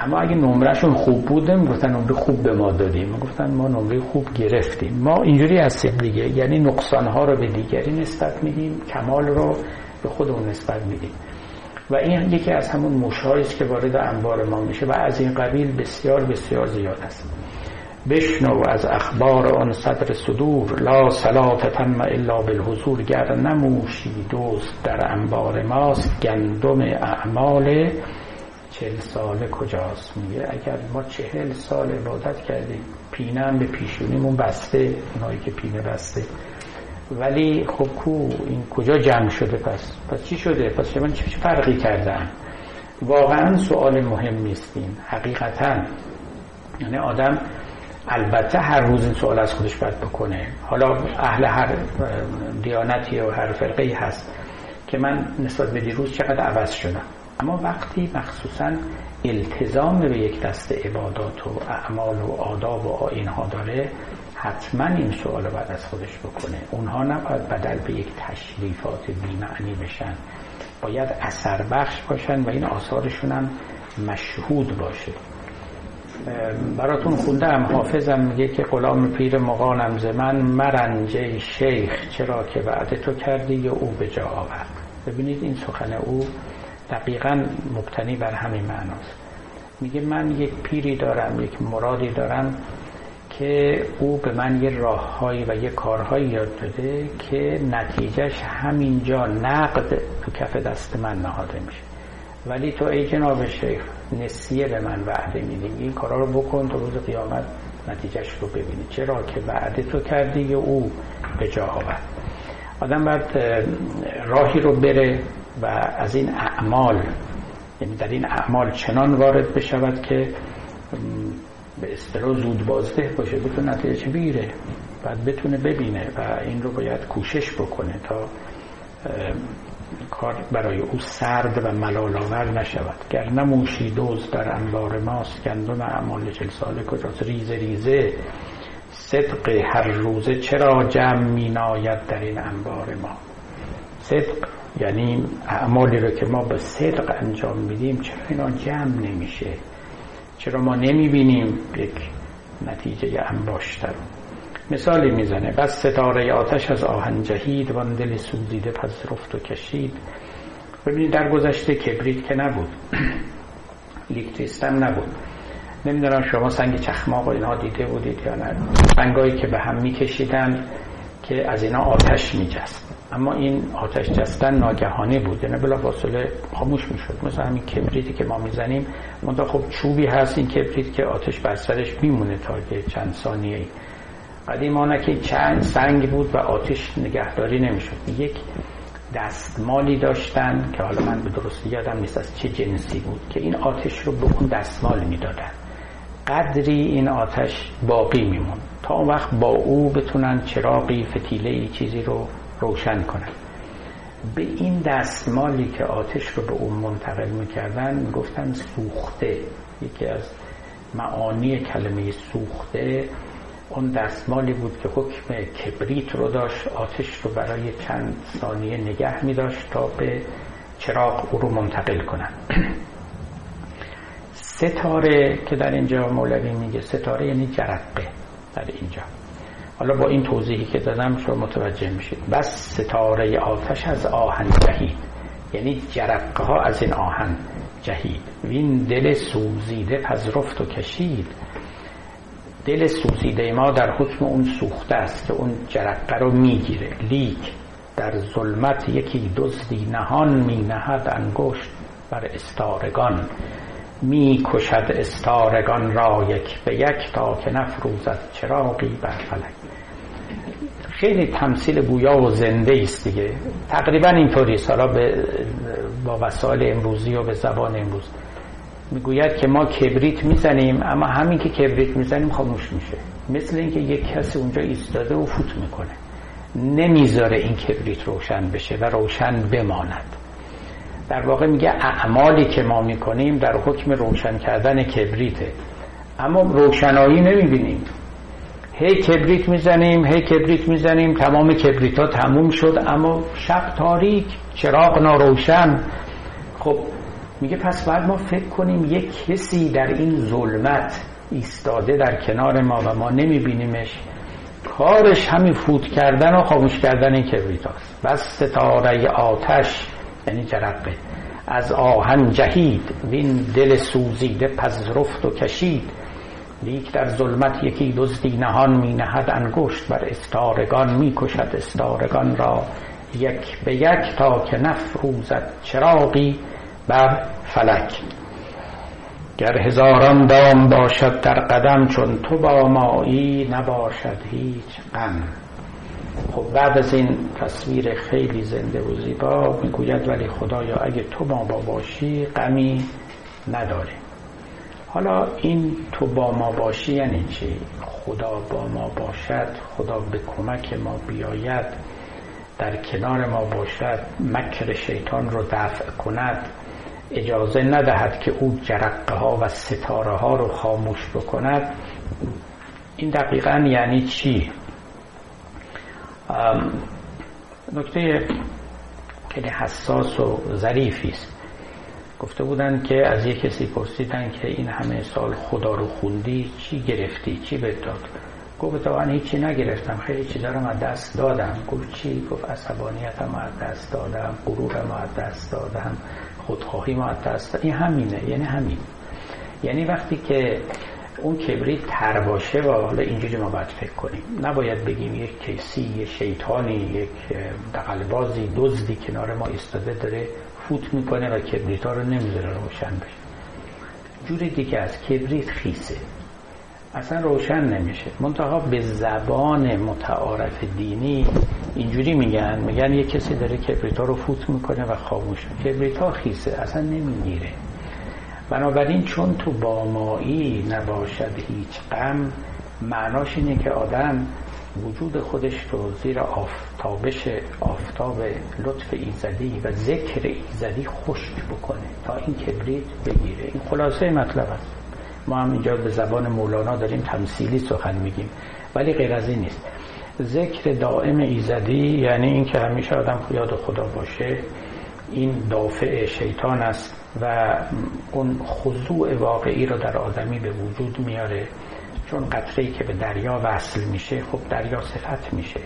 اما اگه نمرهشون خوب بودم گفتن نمره خوب به ما دادیم. گفتن ما نمره خوب گرفتیم. ما اینجوری هستیم دیگه. یعنی نقصان ها رو به دیگری نسبت میدیم کمال رو به خودمون نسبت میدیم. و این یکی از همون موشهایی است که وارد انبار ما میشه و از این قبیل بسیار بسیار زیاد است. بشنو از اخبار آن صدر صدور لا صلات تم الا بالحضور. گر نموشی دوست در انبار ماست گندم اعمال چهل ساله کجاست میگه؟ اگر ما چهل سال عبادت کردیم پینه هم به پیشونیمون بسته اونایی که پینه بسته. ولی خب کو این کجا جمع شده؟ پس پس چی شده؟ پس من چه فرقی کردن؟ واقعا سوال مهم نیستین. حقیقتا. یعنی آدم البته هر روز این سوال از خودش باید بکنه. حالا اهل هر دیانتی و هر فرقه هست که من نسبت به دیروز چقدر عوض شدم. اما وقتی مخصوصا التزام به یک دست عبادات و اعمال و آداب و آینها داره حتما این سوال باید از خودش بکنه. اونها نباید بدل به یک تشریفات بیمعنی بشن. باید اثر بخش باشن و این آثارشون هم مشهود باشه. براتون خوندم حافظم میگه که غلام پیر مقانم ز من مرنجه شیخ چرا که بعد تو کردی یا او به جا آورد. ببینید این سخن او دقیقا مبتنی بر همین معناست. میگه من یک پیری دارم یک مرادی دارم که او به من یه راههایی و یه کارهایی یاد داده که نتیجهش همینجا نقد تو کف دست من نهاده میشه. ولی تو ای جناب شیخ نسیه به من وعده میدی. این کارا رو بکن تا روز قیامت نتیجهش رو ببینی. چرا که وعده تو کردی او به جا آورد. آدم باید راهی رو بره. و از این اعمال یعنی در این اعمال چنان وارد بشود که به اصطلاح زود بازده باشه بتونه نتیجه بگیره بعد بتونه ببینه و این رو باید کوشش بکنه تا کار برای او سرد و ملالاور نشود. گر نموشی دوز در انبار ماست گندم اعمال چل ساله کجاست؟ ریزه ریزه صدق هر روزه چرا جمع می ناید در این انبار ما؟ صدق یعنی اعمالی رو که ما به صدق انجام میدیم چرا اینا جمع نمیشه؟ چرا ما نمی‌بینیم یک نتیجه انباشته مثالی می‌زنه بس ستاره آتش از آهن جهید وان دل سوزیده پس رفت و کشید. ببینید در گذشته کبریت که نبود لیکتریستم نبود. نمی‌دونم شما سنگ چخماق و اینا دیده بودید یا نه. سنگایی که به هم میکشیدن که از اینا آتش میجست. اما این آتش جستن ناگهانه بود. یعنی بلا فاصله خاموش می‌شد. مثلا همین کبریتی که ما می‌زنیم منتها خب چوبی هست این کبریت که آتش بر سرش میمونه تا چند ثانیه قدیمانه که چند سنگ بود و آتش نگهداری نمی‌شد. یک دستمالی داشتن که حالا من به درستی یادم نیست از چه جنسی بود که این آتش رو به اون دستمال می‌دادن. قدری این آتش باقی میمون تا اون وقت با او بتونن چراقی فتیله چیزی رو روشن کنن. به این دستمالی که آتش رو به اون منتقل می‌کردن گفتن سوخته. یکی از معانی کلمه سوخته اون دستمالی بود که حکم کبریت رو داشت آتش رو برای چند ثانیه نگه می داشت تا به چراغ او رو منتقل کنن. ستاره که در اینجا مولوی میگه ستاره یعنی جرقه در اینجا. حالا با این توضیحی که دادم شما متوجه میشید. بس ستاره آتش از آهن جهید. یعنی جرقه ها از این آهن جهید. وین دل سوزیده پذرفت و کشید. دل سوزیده ما در حکم اون سوخته است که اون جرقه رو می‌گیره. لیک در ظلمت یکی دزدی نهان می نهد انگشت بر استارگان. می کشد استارگان را یک به یک تا که نفروزد چراقی بر فلک. خیلی تمثیل گویا و زنده است دیگه. تقریبا اینطوری حالا به با وسایل امروزی و به زبان امروز. می‌گوید که ما کبریت می‌زنیم اما همین که کبریت می‌زنیم خاموش میشه. مثل اینکه یک کسی اونجا ایستاده و فوت می‌کنه. نمی‌ذاره این کبریت روشن بشه و روشن بماند. در واقع میگه اعمالی که ما می‌کنیم در حکم روشن کردن کبریته. اما روشنایی نمی‌بینیم. هی کبریت می‌زنیم هی کبریت می‌زنیم. تمام کبریت ها تموم شد. اما شب تاریک چراغ ناروشن. خب میگه پس باید ما فکر کنیم یک کسی در این ظلمت ایستاده در کنار ما و ما نمیبینیمش. کارش همین فوت کردن و خاموش کردن این کبریت هاست. بس ستاره آتش یعنی جرقه از آهن جهید. وین دل سوزیده پذرفت و کشید. لیک در ظلمت یکی دزدی نهان می نهد انگشت بر استارگان می کشد استارگان را یک به یک تا که نفروزد چراغی بر فلک. گر هزاران دام باشد در قدم چون تو با مایی نباشد هیچ غم. خب بعد از این تصویر خیلی زنده و زیبا می‌گوید ولی خدایا اگه تو با ما باشی غمی نداریم حالا این تو با ما باشی یعنی چی؟ خدا با ما باشد خدا به کمک ما بیاید در کنار ما باشد مکر شیطان رو دفع کند. اجازه ندهد که او جرقه ها و ستاره ها رو خاموش بکند. این دقیقا یعنی چی؟ نکته خیلی حساس و ظریفی است. گفته بودن که از یک کسی پرسیدن که این همه سال خدا رو خوندی چی گرفتی؟ چی به داد؟ گفت من هیچی نگرفتم خیلی چیزا رو از دست دادم. گفت چی؟ گفت عصبانیتم از دست دادم غرورم از دست دادم خودخواهی از دست این همینه یعنی همین. یعنی وقتی که اون کبریت تر باشه و حالا اینجوری ما باید فکر کنیم. نباید بگیم یک کیسی یک شیطانی یک دقلبازی دزدی کنار ما ایستاده داره فوت می‌کنه و کبریت ها رو نمی‌ذاره روشن بشه. جوری دیگه از کبریت خیسه. اصلا روشن نمیشه. منتها به زبان متعارف دینی اینجوری میگن. میگن یه کسی داره کبریت ها رو فوت می‌کنه و خاموش کبریت ها خیسه. اصلا نمی‌گیره. بنابراین چون تو با مایی نباشد هیچ غم معناش اینه که آدم وجود خودش رو زیر آفتابش آفتاب لطف ایزدی و ذکر ایزدی خشک بکنه تا این کبریت بگیره. این خلاصه مطلب است. ما هم اینجا به زبان مولانا داریم تمثیلی سخن میگیم ولی غیر از این نیست. ذکر دائم ایزدی یعنی اینکه همیشه آدم یاد خدا باشه این دافع شیطان است و اون خضوع واقعی رو در آدمی به وجود میاره. چون قطره که به دریا وصل میشه خب دریا صفت میشه.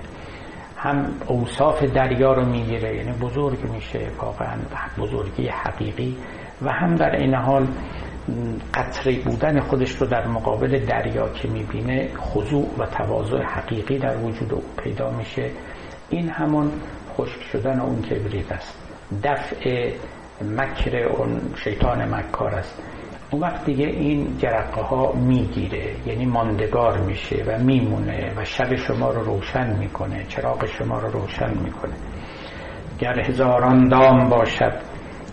هم اوصاف دریا رو می‌گیره یعنی بزرگ میشه واقعا بزرگی حقیقی و هم در این حال قطره بودن خودش رو در مقابل دریا که می‌بینه خضوع و تواضع حقیقی در وجود او پیدا میشه. این همون خشک شدن اون کبریت است. دفع مکر اون شیطان مکار است. اون وقت دیگه این جرقه ها می‌گیره یعنی ماندگار میشه و میمونه و شب شما رو روشن می‌کنه چراغ شما رو روشن می‌کنه. گر هزاران دام باشد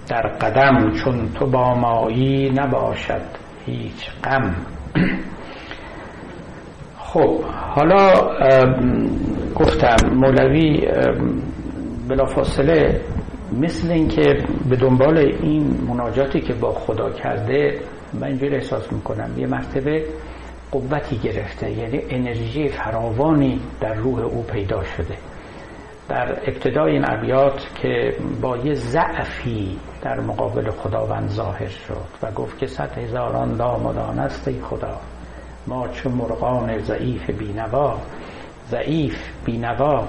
در قدم چون تو با مایی نباشد هیچ غم. خب حالا گفتم مولوی بلافاصله مثل اینکه به دنبال این مناجاتی که با خدا کرده من اینجوری احساس می‌کنم. یه مرتبه قوتی گرفته یعنی انرژی فراوانی در روح او پیدا شده. در ابتدای این ابیات که با یه ضعفی در مقابل خداوند ظاهر شد و گفت که صد هزاران دامادان است ای خدا. ما چون مرغان ضعیف بینوا ضعیف بینوا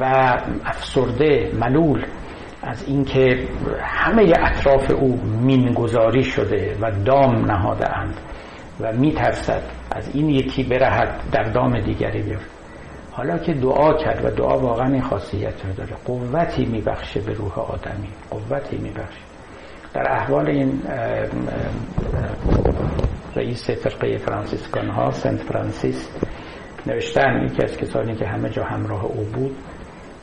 و افسرده ملول از اینکه همه اطراف او مینگذاری شده و دام نهاده اند و میترسد از این یکی برهد در دام دیگری بیفت. حالا که دعا کرد و دعا واقعا این خاصیت رو داره قوتی میبخشه به روح آدمی قوتی میبخشه. در احوال این رئیس فرقه فرانسیسکان ها سنت فرانسیس نوشتن یکی از کسانی که همه جا همراه او بود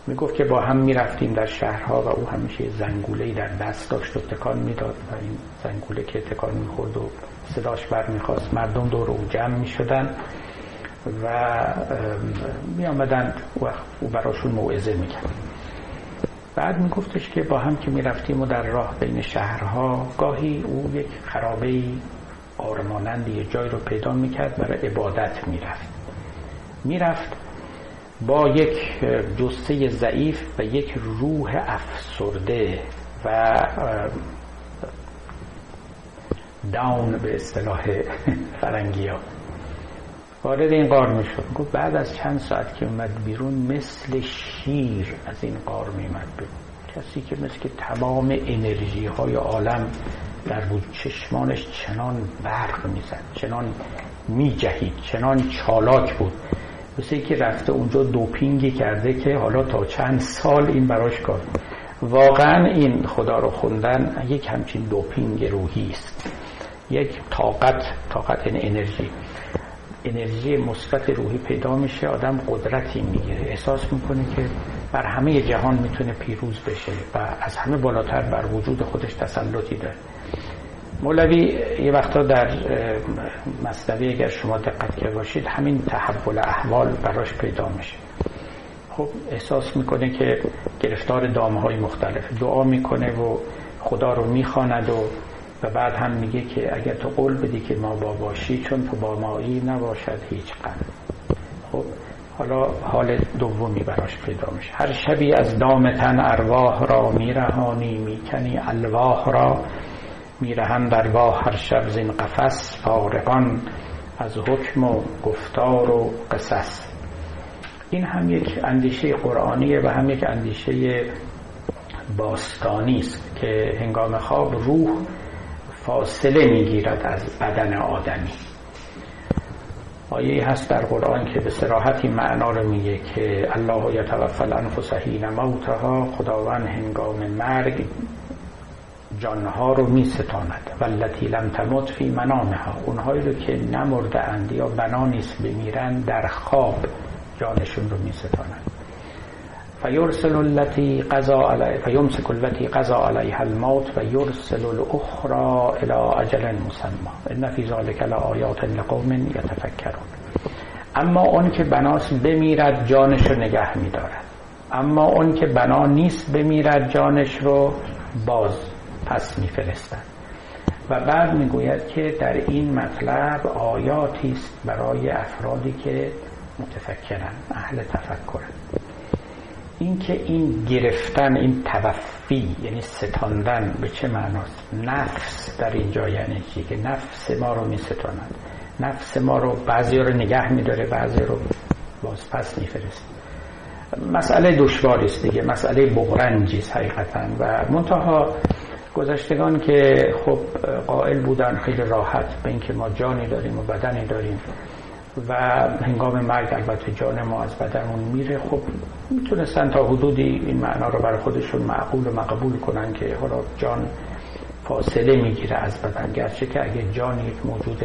می‌گفت که با هم می‌رفتیم در شهرها و او همیشه زنگوله در دست داشت و تکان می‌داد و این زنگوله که تکان می‌خورد و صداش بر می‌خواست مردم دور او جمع می‌شدن و می آمدند او براشون موعظه می‌کرد. بعد میگفتش که با هم که می‌رفتیم و در راه بین شهرها گاهی او یک خرابه آرمانند یه جای رو پیدا می‌کرد برای عبادت می‌رفت. می‌رفت با یک جسته ضعیف و یک روح افسرده و داون به اصطلاح فرنگی ها وارد این قار می‌شد. گفت بعد از چند ساعت که اومد بیرون مثل شیر از این قار میمد بیرون. کسی که مثل که تمام انرژی های عالم در بود چشمانش چنان برق می‌زد چنان میجهید چنان چالاک بود مثل که رفته اونجا دوپینگی کرده که حالا تا چند سال این براش کار. واقعا این خدا رو خوندن یک همچین دوپینگ روحی است. یک طاقت طاقت این انرژی. انرژی مثبت روحی پیدا میشه آدم قدرتی می‌گیره. احساس می‌کنه که بر همه جهان می‌تونه پیروز بشه و از همه بالاتر بر وجود خودش تسلطی داره. مولوی یه وقتا در مصنوی اگر شما دقت کرده باشید همین تحول احوال براش پیدا میشه. خب احساس می‌کنه که گرفتار دامه های مختلف دعا می‌کنه و خدا رو می‌خواند و و بعد هم میگه که اگر تو قول بدی که ما با باشی چون تو با مایی نباشد هیچ قن خب حالا حال دومی براش پیدا میشه. هر شبی از دام تن ارواح را میرهانی می‌کنی الواح را میرهند درگاه هر شب زین قفس فارقان از حکم و گفتار و قصص. این هم یک اندیشه قرآنیه و هم یک اندیشه باستانی است که هنگام خواب روح فاصله می‌گیرد از بدن آدمی. آیه هست در قرآن که به صراحت این معنا رو میگه که الله یتوفى الانفس حین موتها خداوند هنگام مرگ جانها رو می ستاند والتی لم تمت فی منامها اونهایی رو که نمرده اند یا بنا نیست بمیرن در خواب جانشون رو می ستاند فیرسل التي قضى علی فیمسک التي قضى علیها الموت و یرسل الاخرى الى اجل مسمى ان فی ذلک لآیات لقوم یتفکرون. اما اون که بناس بمیرد جانش رو نگه میدارد. اما اون که بنا نیست بمیرد جانش رو باز پس میفرستند و بعد می‌گوید که در این مطلب آیاتی است برای افرادی که متفکرن اهل تفکرن اینکه این گرفتن این توفی یعنی ستاندن به چه معناست؟ نفس در اینجا یعنی چی؟ که نفس ما رو می ستاند نفس ما رو بعضی رو نگه میداره بعضی رو باز پس میفرست مسئله دشواری است دیگه مسئله بغرنجی حقیقتا. و منتها گذشتگان که خب قائل بودن خیلی راحت به اینکه ما جانی داریم و بدنی داریم و هنگام مرگ البته جان ما از بدنمون میره خب می‌تونستن تا حدودی این معنا رو برای خودشون معقول و مقبول کنن که حالا جان فاصله می‌گیره از بدن. گرچه که اگه جان یک موجود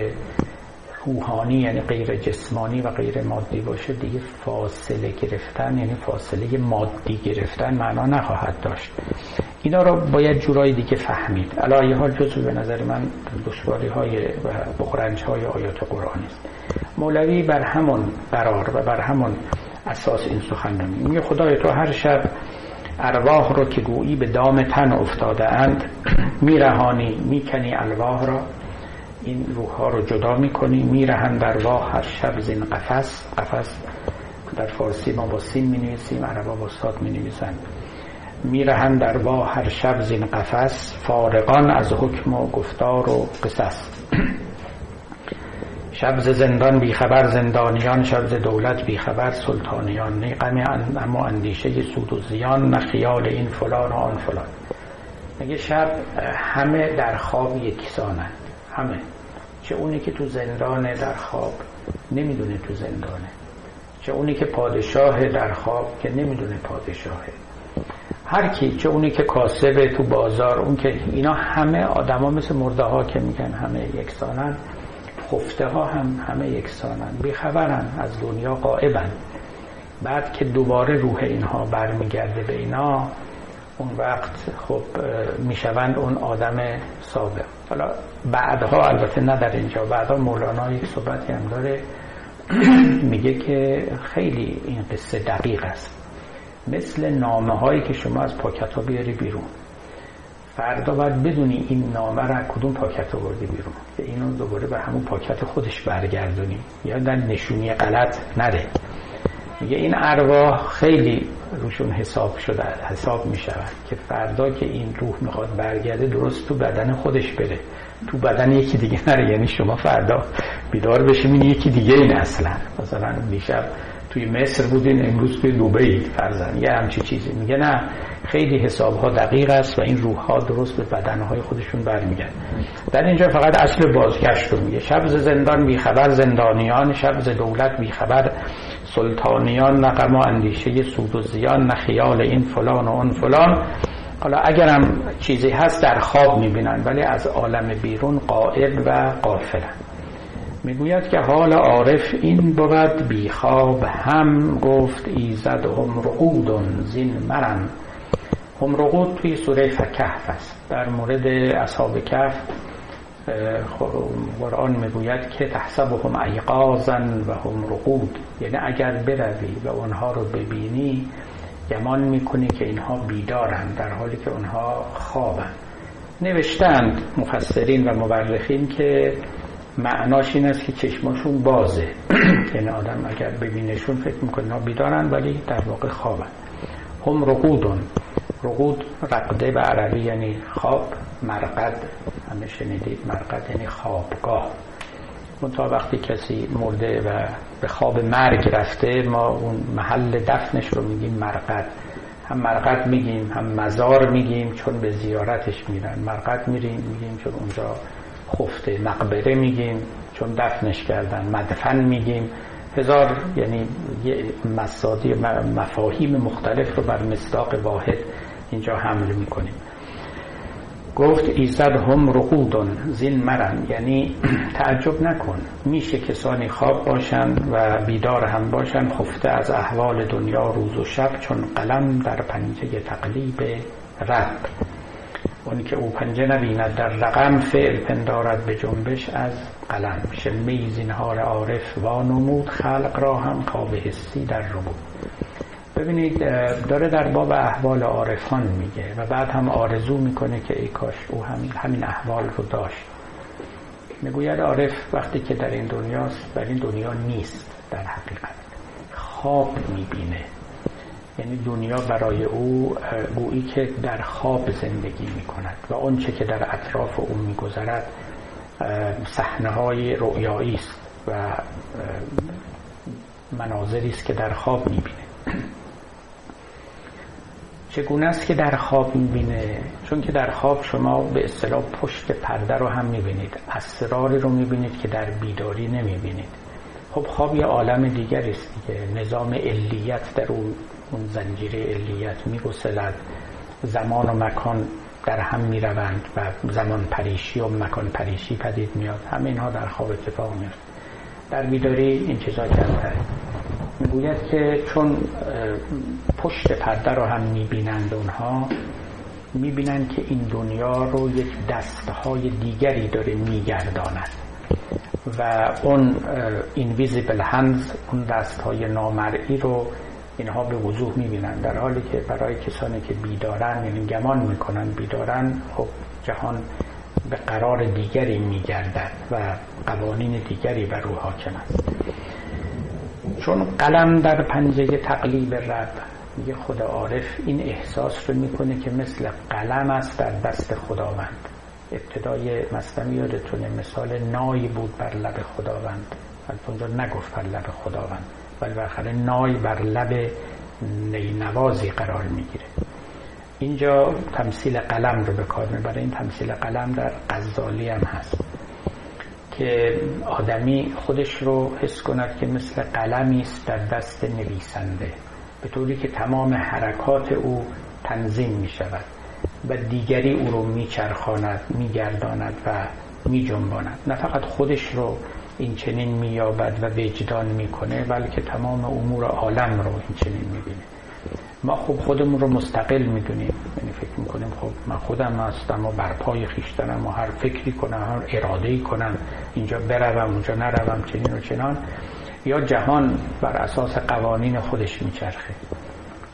روحانی یعنی غیر جسمانی و غیر مادی باشه دیگه فاصله گرفتن یعنی فاصله مادی گرفتن معنا نخواهد داشت. اینا رو باید جورای دیگه فهمید. علایه حال جزو به نظر من دشواری های و بخرنج های آیات قرآن است. مولوی بر همون قرار و بر همون اساس این سخنرانی میگه خدای تو هر شب ارواح رو که گویی به دام تن افتاده اند میرهانی می‌کنی الواح را. این روح ها رو جدا می‌کنی میرهند ارواح هر شب زین قفس. قفس در فارسی ما با سین می نویسیم عربا با ساد می نویسند میرهند ارواح هر شب زین قفس. فارقان از حکم و گفتار و قصص. شب زندان بیخبر زندانیان. شب ز دولت بیخبر سلطانیان. نه غم اما اندیشه سود و زیان. نه خیال این فلان و آن فلان. میگه شب همه در خواب یکسانند؟ همه. چه اونی که تو زندان در خواب نمی‌دونه تو زندانه. چه اونی که پادشاه در خواب که نمی‌دونه پادشاهه هر کی چه اونی که کاسبه تو بازار اون که اینا همه آدما مثل مرده ها که میگن همه یکسانن خفته ها هم همه یکسانن بیخبرن از دنیا قائبن بعد که دوباره روح اینها برمیگرده به اینا اون وقت خب می‌شوند اون آدم سابق. حالا بعدها البته نه در اینجا بعدها مولانا یک صحبتی هم داره. میگه که خیلی این قصه دقیق است. مثل نامه هایی که شما از پاکت ها بیاری بیرون. فردا باید بدونی این نامه را کدوم پاکت آوردی بیرون. که اینو دوباره به همون پاکت خودش برگردونی. یا در نشونی غلط نده. میگه این ارواح خیلی روشون حساب شده حساب می شود که فردا که این روح می‌خواد برگرده درست تو بدن خودش بره. تو بدن یکی دیگه نره یعنی شما فردا بیدار بشیم یکی دیگه این اصلا. مثلا دیشب توی مصر بودین امروز توی دوبه فرزن یه همچی چیزی. میگه نه خیلی حساب ها دقیق است و این روح ها درست به بدن های خودشون برمیگرد در اینجا فقط اصل بازگشت رو میگه. شب زندان بیخبر زندانیان شب دولت بیخبر. سلطانیان نقم و اندیشه سود و زیان نه خیال این فلان و اون فلان. حالا اگرم چیزی هست در خواب می‌بینن ولی از عالم بیرون قائب و قافلن می‌گوید که حال عارف این بود بیخواب هم گفت ایزد هم زین مرن. هم رقود توی سوره فکهف است. در مورد اصحاب کهف قرآن می‌گوید که تحسبهم ایقازن و هم رقود. یعنی اگر بروی و اونها رو ببینی گمان می‌کنی که اینها بیدارن در حالی که اونها خوابن نوشتند مفسرین و مورخین که معناش این است که چشماشون بازه. یعنی آدم اگر ببینشون فکر می‌کنه اینا بیدارن ولی در واقع خوابن هم رقودون. رقود رقده به عربی یعنی خواب مرقد همه شنیدید مرقد یعنی خوابگاه. تا وقتی کسی مرده و به خواب مرگ رفته ما اون محل دفنش رو میگیم مرقد. هم مرقد میگیم هم مزار میگیم چون به زیارتش میرن. مرقد میریم میگیم چون اونجا خفته مقبره میگیم چون دفنش کردن. مدفن میگیم. هزار یعنی مسادی مفاهیم مختلف رو بر مصداق واحد اینجا حمل می‌کنیم. گفت ایزد هم رقودن زین مرن. یعنی تعجب نکن. میشه کسانی خواب باشند و بیدار هم باشند خفته از احوال دنیا روز و شب چون قلم در پنجه تقلیب رب. اون که او پنجه نبیند در رقم فعل پندارد به جنبش از قلم شمه زینهار عارف وانمود خلق را هم خواب حسی در رو بود ببینید داره در باب احوال عارفان میگه و بعد هم آرزو می‌کنه که ای کاش او همین, همین احوال رو داشت. می‌گوید عارف وقتی که در این دنیاست در این دنیا نیست در حقیقت. خواب می‌بینه. یعنی دنیا برای او گویی که در خواب زندگی می‌کند و آنچه که در اطراف او میگذرد صحنه های رؤیایی است و مناظری است که در خواب می‌بینه. چگونه است که در خواب می‌بینه؟ چون که در خواب شما به اصطلاح پشت پرده رو هم می‌بینید. اسراری رو می‌بینید که در بیداری نمی‌بینید. خب خواب یه عالم دیگر است دیگه. نظام علیت در اون اون زنجیره علیت میگسلد. زمان و مکان در هم می‌روند و زمان پریشی و مکان پریشی پدید میاد همه اینها در خواب اتفاق میفته در بیداری این چیزا کمتره می‌گوید که چون پشت پرده رو هم می‌بینند اونها می‌بینند که این دنیا رو یک دستهای دیگری داره میگرداند و اون اینویزیبل هنز اون دستهای نامرئی رو اینها به وضوح می‌بینند. در حالی که برای کسانی که بیدارن یعنی گمان می‌کنن بیدارن خب جهان به قرار دیگری میگردد و قوانین دیگری بر رو حاکم است. چون قلم در پنجه تقلیب رب میگه خدا عارف این احساس رو می‌کنه که مثل قلم است در دست خداوند. ابتدای مستمی یادتونه مثال نای بود بر لب خداوند. البته اونجا نگفت بر لب خداوند. ولی بالاخره نای بر لب نینوازی قرار می‌گیره. اینجا تمثیل قلم رو به کار می‌بره. این تمثیل قلم در غزالی هم هست که آدمی خودش رو حس کند که مثل قلمی است در دست نویسنده. به طوری که تمام حرکات او تنظیم می شود و دیگری او رو میچرخاند میگرداند و میجنباند. نه فقط خودش رو این چنین مییابد و وجدان می‌کنه بلکه تمام امور عالم رو این چنین می‌بینه. ما خوب خودمون رو مستقل می‌دونیم. یعنی فکر می‌کنیم خب من خودم هستم و بر پای خیشتنم و هر فکری کنم هر اراده کنم اینجا بروم اونجا نروم چنین و چنان. یا جهان بر اساس قوانین خودش میچرخه.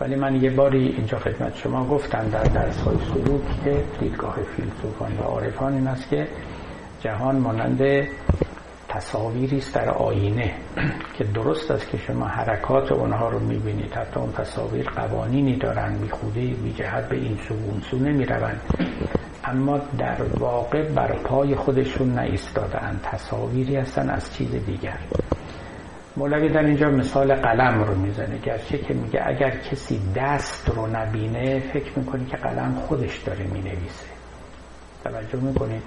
ولی من یه باری اینجا خدمت شما گفتم در درس های سلوک که دیدگاه فیلسوفان و عارفان این است که جهان مانند تصاویری است در آینه که درست است که شما حرکات اونها رو می‌بینید. حتی اون تصاویر قوانینی دارن بی جهت به این سو اون سو نمی‌روند. اما در واقع بر پای خودشون نایستادن تصاویری هستن از چیز دیگر. مولوی در اینجا مثال قلم رو می‌زنه. گرچه که میگه اگر کسی دست رو نبینه فکر می‌کنه که قلم خودش داره می‌نویسه. توجه می‌کنید؟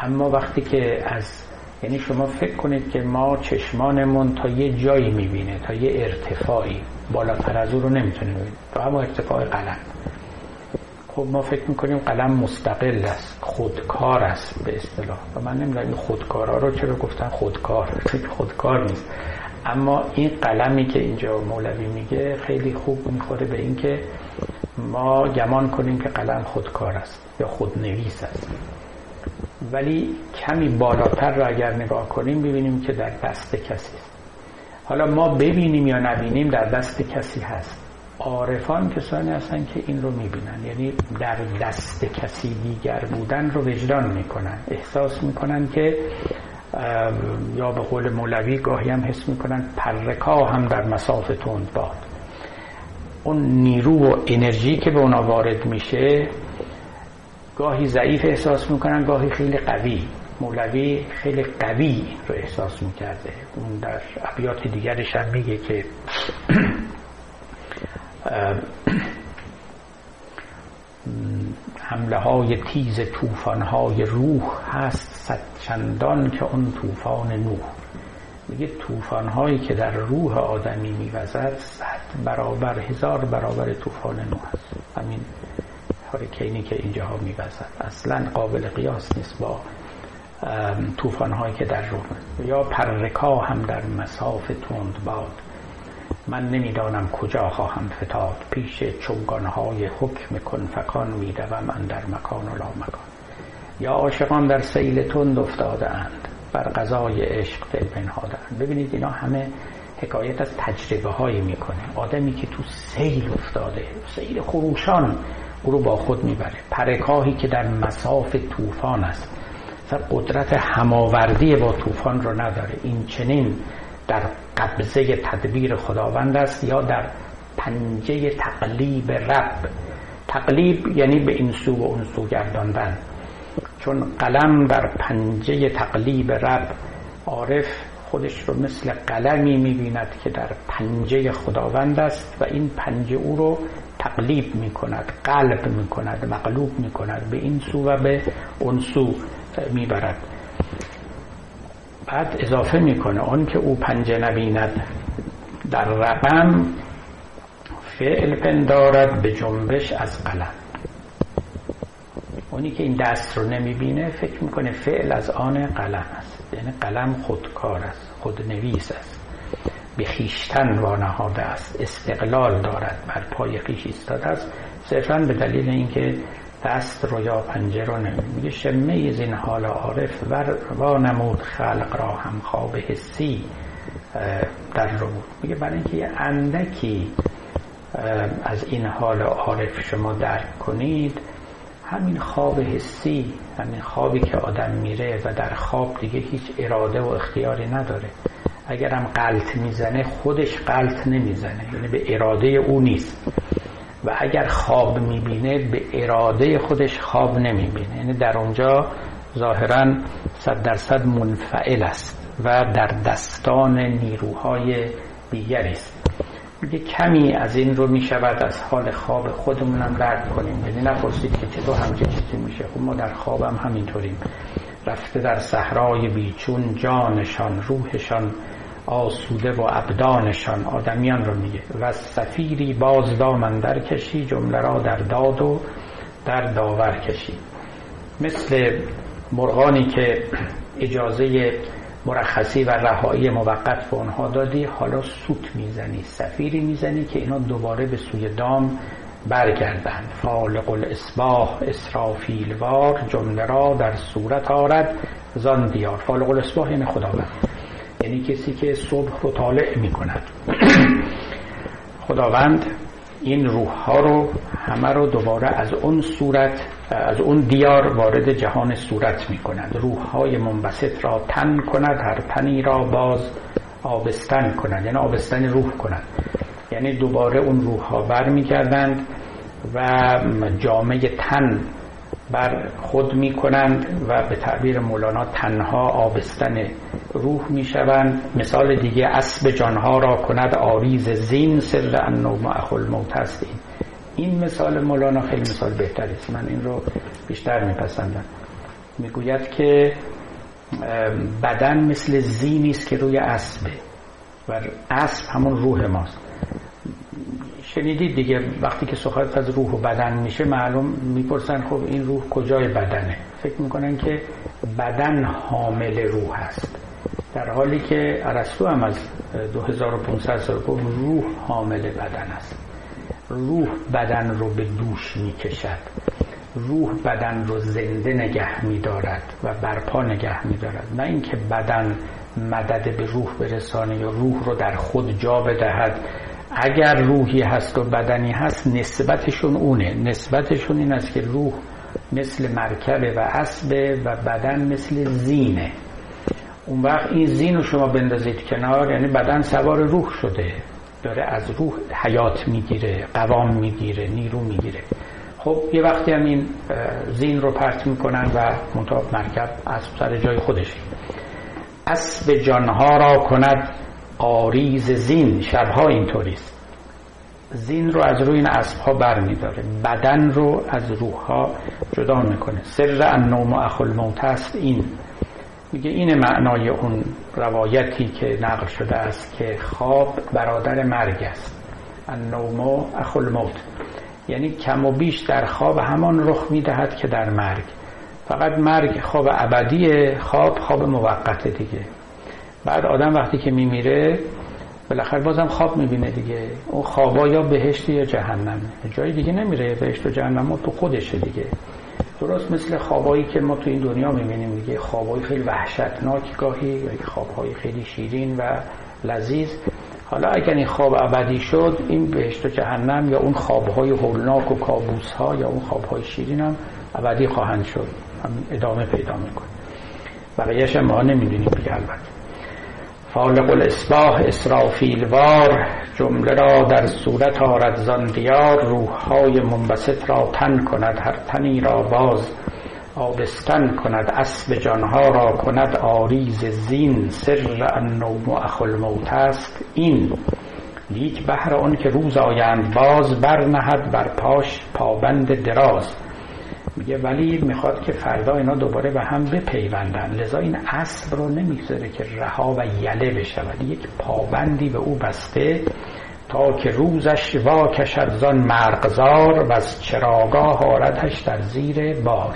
اما وقتی که از یعنی شما فکر کنید که ما چشمانمون تا یه جایی می‌بینه تا یه ارتفاعی. بالاتر از او رو نمی‌تونه ببینه تا همون ارتفاع قلم. خب ما فکر می‌کنیم قلم مستقل است خودکار است به اصطلاح. و من نمی‌دونم این خودکارا رو چرا گفتن خودکار. خودکار نیست. اما این قلمی که اینجا مولوی میگه خیلی خوب می‌خوره به اینکه ما گمان کنیم که قلم خودکار است یا خودنویس است. ولی کمی بالاتر رو اگر نگاه کنیم ببینیم که در دست کسی. است حالا ما ببینیم یا نبینیم در دست کسی هست. عارفان کسانی هستن که این رو می‌بینن. یعنی در دست کسی دیگر بودن رو وجدان می‌کنن. احساس می‌کنن که یا به قول مولوی گاهی هم حس می‌کنن پرکا هم در مساف تند باد اون نیرو و انرژی که به اونا وارد میشه گاهی ضعیف احساس می‌کنن گاهی خیلی قوی. مولوی خیلی قوی رو احساس می‌کرده. اون در ابیات دیگرش هم میگه که حمله های تیز توفان های روح هست صد چندان که اون طوفان نوح. میگه طوفان هایی که در روح آدمی میوزد صد برابر هزار برابر طوفان نوح هست همین هاریکینی که اینجاها میوزد اصلا قابل قیاس نیست با طوفان هایی که در روح یا پرکا هم در مساف تند باد. من نمی‌دانم کجا خواهم فتاد. پیش چوگانهای حکم کن فکان میدوم در مکان و لا مکان یا عاشقان در سیل تند افتاده اند بر غذای عشق دل بنهادند ببینید اینا همه حکایت از تجربه هایی می‌کنه. آدمی که تو سیل افتاده سیل خروشان او رو با خود می‌بره. پرکاهی که در مساف طوفان است. قدرت هماوردی با طوفان رو نداره. این چنین در قبضه تدبیر خداوند است یا در پنجه تقلیب رب. تقلیب یعنی به این سو و اون سو گرداندن. چون قلم در پنجه تقلیب رب عارف خودش رو مثل قلمی می‌بیند که در پنجه خداوند است و این پنجه او رو تقلیب می‌کند قلب می‌کند مقلوب می‌کند به این سو و به اون سو می‌برد. بعد اضافه می‌کنه اون که او پنجه نبیند در رقم فعل پندارد به جنبش از قلم. اونی که این دست رو نمی‌بینه فکر می‌کنه فعل از آن قلم است. یعنی قلم خودکار است خودنویس است. به خیشتن وانهاده است استقلال دارد بر پای خیش ایستاده است. صرفا به دلیل اینکه دست رو یا پنجه رو نمی میگه شمه این حال عارف و نمود خلق را هم خواب حسی در رو میگه برای اینکه اندکی از این حال عارف شما درک کنید همین خواب حسی همین خوابی که آدم میره و در خواب دیگه هیچ اراده و اختیاری نداره. اگرم قلط می‌زنه خودش قلط نمی‌زنه یعنی به اراده او نیست. و اگر خواب می‌بینه به اراده خودش خواب نمی‌بینه. یعنی در اونجا ظاهرا صد درصد منفعل است و در دستان نیروهای دیگری است. میگه کمی از این رو می‌شود از حال خواب خودمونم درک کنیم. یعنی نپرسید که چطور همچه چیزی میشه. خب ما در خوابم همینطوریم. رفته در صحرای بیچون جانشان روحشان آسوده و ابدانشان آدمیان رو میگه. و سفیری باز دامن در کشی جمله را در داد و در داور کشی. مثل مرغانی که اجازه مرخصی و رهایی موقت به اونها دادی حالا سوت می‌زنی سفیری می‌زنی که اینا دوباره به سوی دام برگردند. فالق الاسباح اسرافیلوار جمله را در صورت آرد زان دیار. فالق الاسباح یعنی خداوند. یعنی کسی که صبح رو طالع می کند خداوند این روح ها رو همه رو دوباره از اون صورت از اون دیار وارد جهان صورت می کند روح های منبسط را تن کند هر تنی را باز آبستن کند یعنی آبستن روح کند. یعنی دوباره اون روح ها بر می و جامعه تن بر خود می کنند و به تعبیر مولانا تنها آبستن روح می شوند مثال دیگه اسب جانها را کند آریز زین سر النوم اخل موت است. این این مثال مولانا خیلی مثال بهتری است. من این رو بیشتر میپسندم. می‌گوید که بدن مثل زینی است که روی اسبه و اسب همون روح ماست. شنیدید دیگه وقتی که صحبت از روح و بدن میشه معلوم می‌پرسن خب این روح کجای بدنه؟ فکر می‌کنن که بدن حامل روح است. در حالی که ارسطو هم از 2500 سال گفت روح حامل بدن است. روح بدن رو به دوش می‌کشد. روح بدن رو زنده نگه میدارد و برپا نگه میدارد. نه اینکه بدن مدد به روح برسانه یا روح رو در خود جا بدهد اگر روحی هست و بدنی هست نسبتشون اونه. نسبتشون این است که روح مثل مرکبه و اسبه و بدن مثل زینه. اون وقت این زین رو شما بندازید کنار یعنی بدن سوار روح شده. داره از روح حیات می‌گیره قوام می‌گیره نیرو می‌گیره. خب یه وقتی هم این زین رو پرت می‌کنن و منطقه مرکب از سر جای خودش اسب جانها را کند آریز زین شبها اینطوریست. زین رو از روی این اسب ها بر میداره بدن رو از روح ها جدا می‌کنه. سر النوم و اخل موت است این. میگه این معنای اون روایتی که نقل شده است که خواب برادر مرگ است. النوم و اخل موت یعنی کم و بیش در خواب همان رخ می‌دهد که در مرگ. فقط مرگ خواب ابدی خواب خواب موقت دیگه. بعد آدم وقتی که میمیره بالاخره بازم خواب می‌بینه دیگه. اون خوابا یا بهشت یا جهنم. جای دیگه نمیره. بهشت و جهنم تو خودشه دیگه. درست مثل خوابایی که ما تو این دنیا می‌بینیم دیگه. خوابای خیلی وحشتناک گاهی یا خوابهای خیلی شیرین و لذیذ. حالا اگر این خواب ابدی شد این بهشت و جهنم یا اون خوابهای هولناک و کابوس ها یا اون خوابهای شیرین هم ابدی خواهند شد. هم ادامه پیدا می‌کنه. بقیهش ما نمی‌دونیم دیگه البته. فالق الاسباح اسرافیلوار جمله را در صورت آرد زان دیار روحهای منبسط را تن کند هر تنی را باز آبستن کند اسب جانها را کند آریز زین سر النوم و اخل موت است این. لیک بهر آن که روز آیند باز برنهد بر پاش پابند دراز. میگه ولی می‌خواد که فردا اینا دوباره به هم بپیوندن. لذا این اسب رو نمی‌گذاره که رها و یله بشود یک پابندی به او بسته تا که روزش وا کشد زان مرغزار و از چراگاه آردش در زیر بار.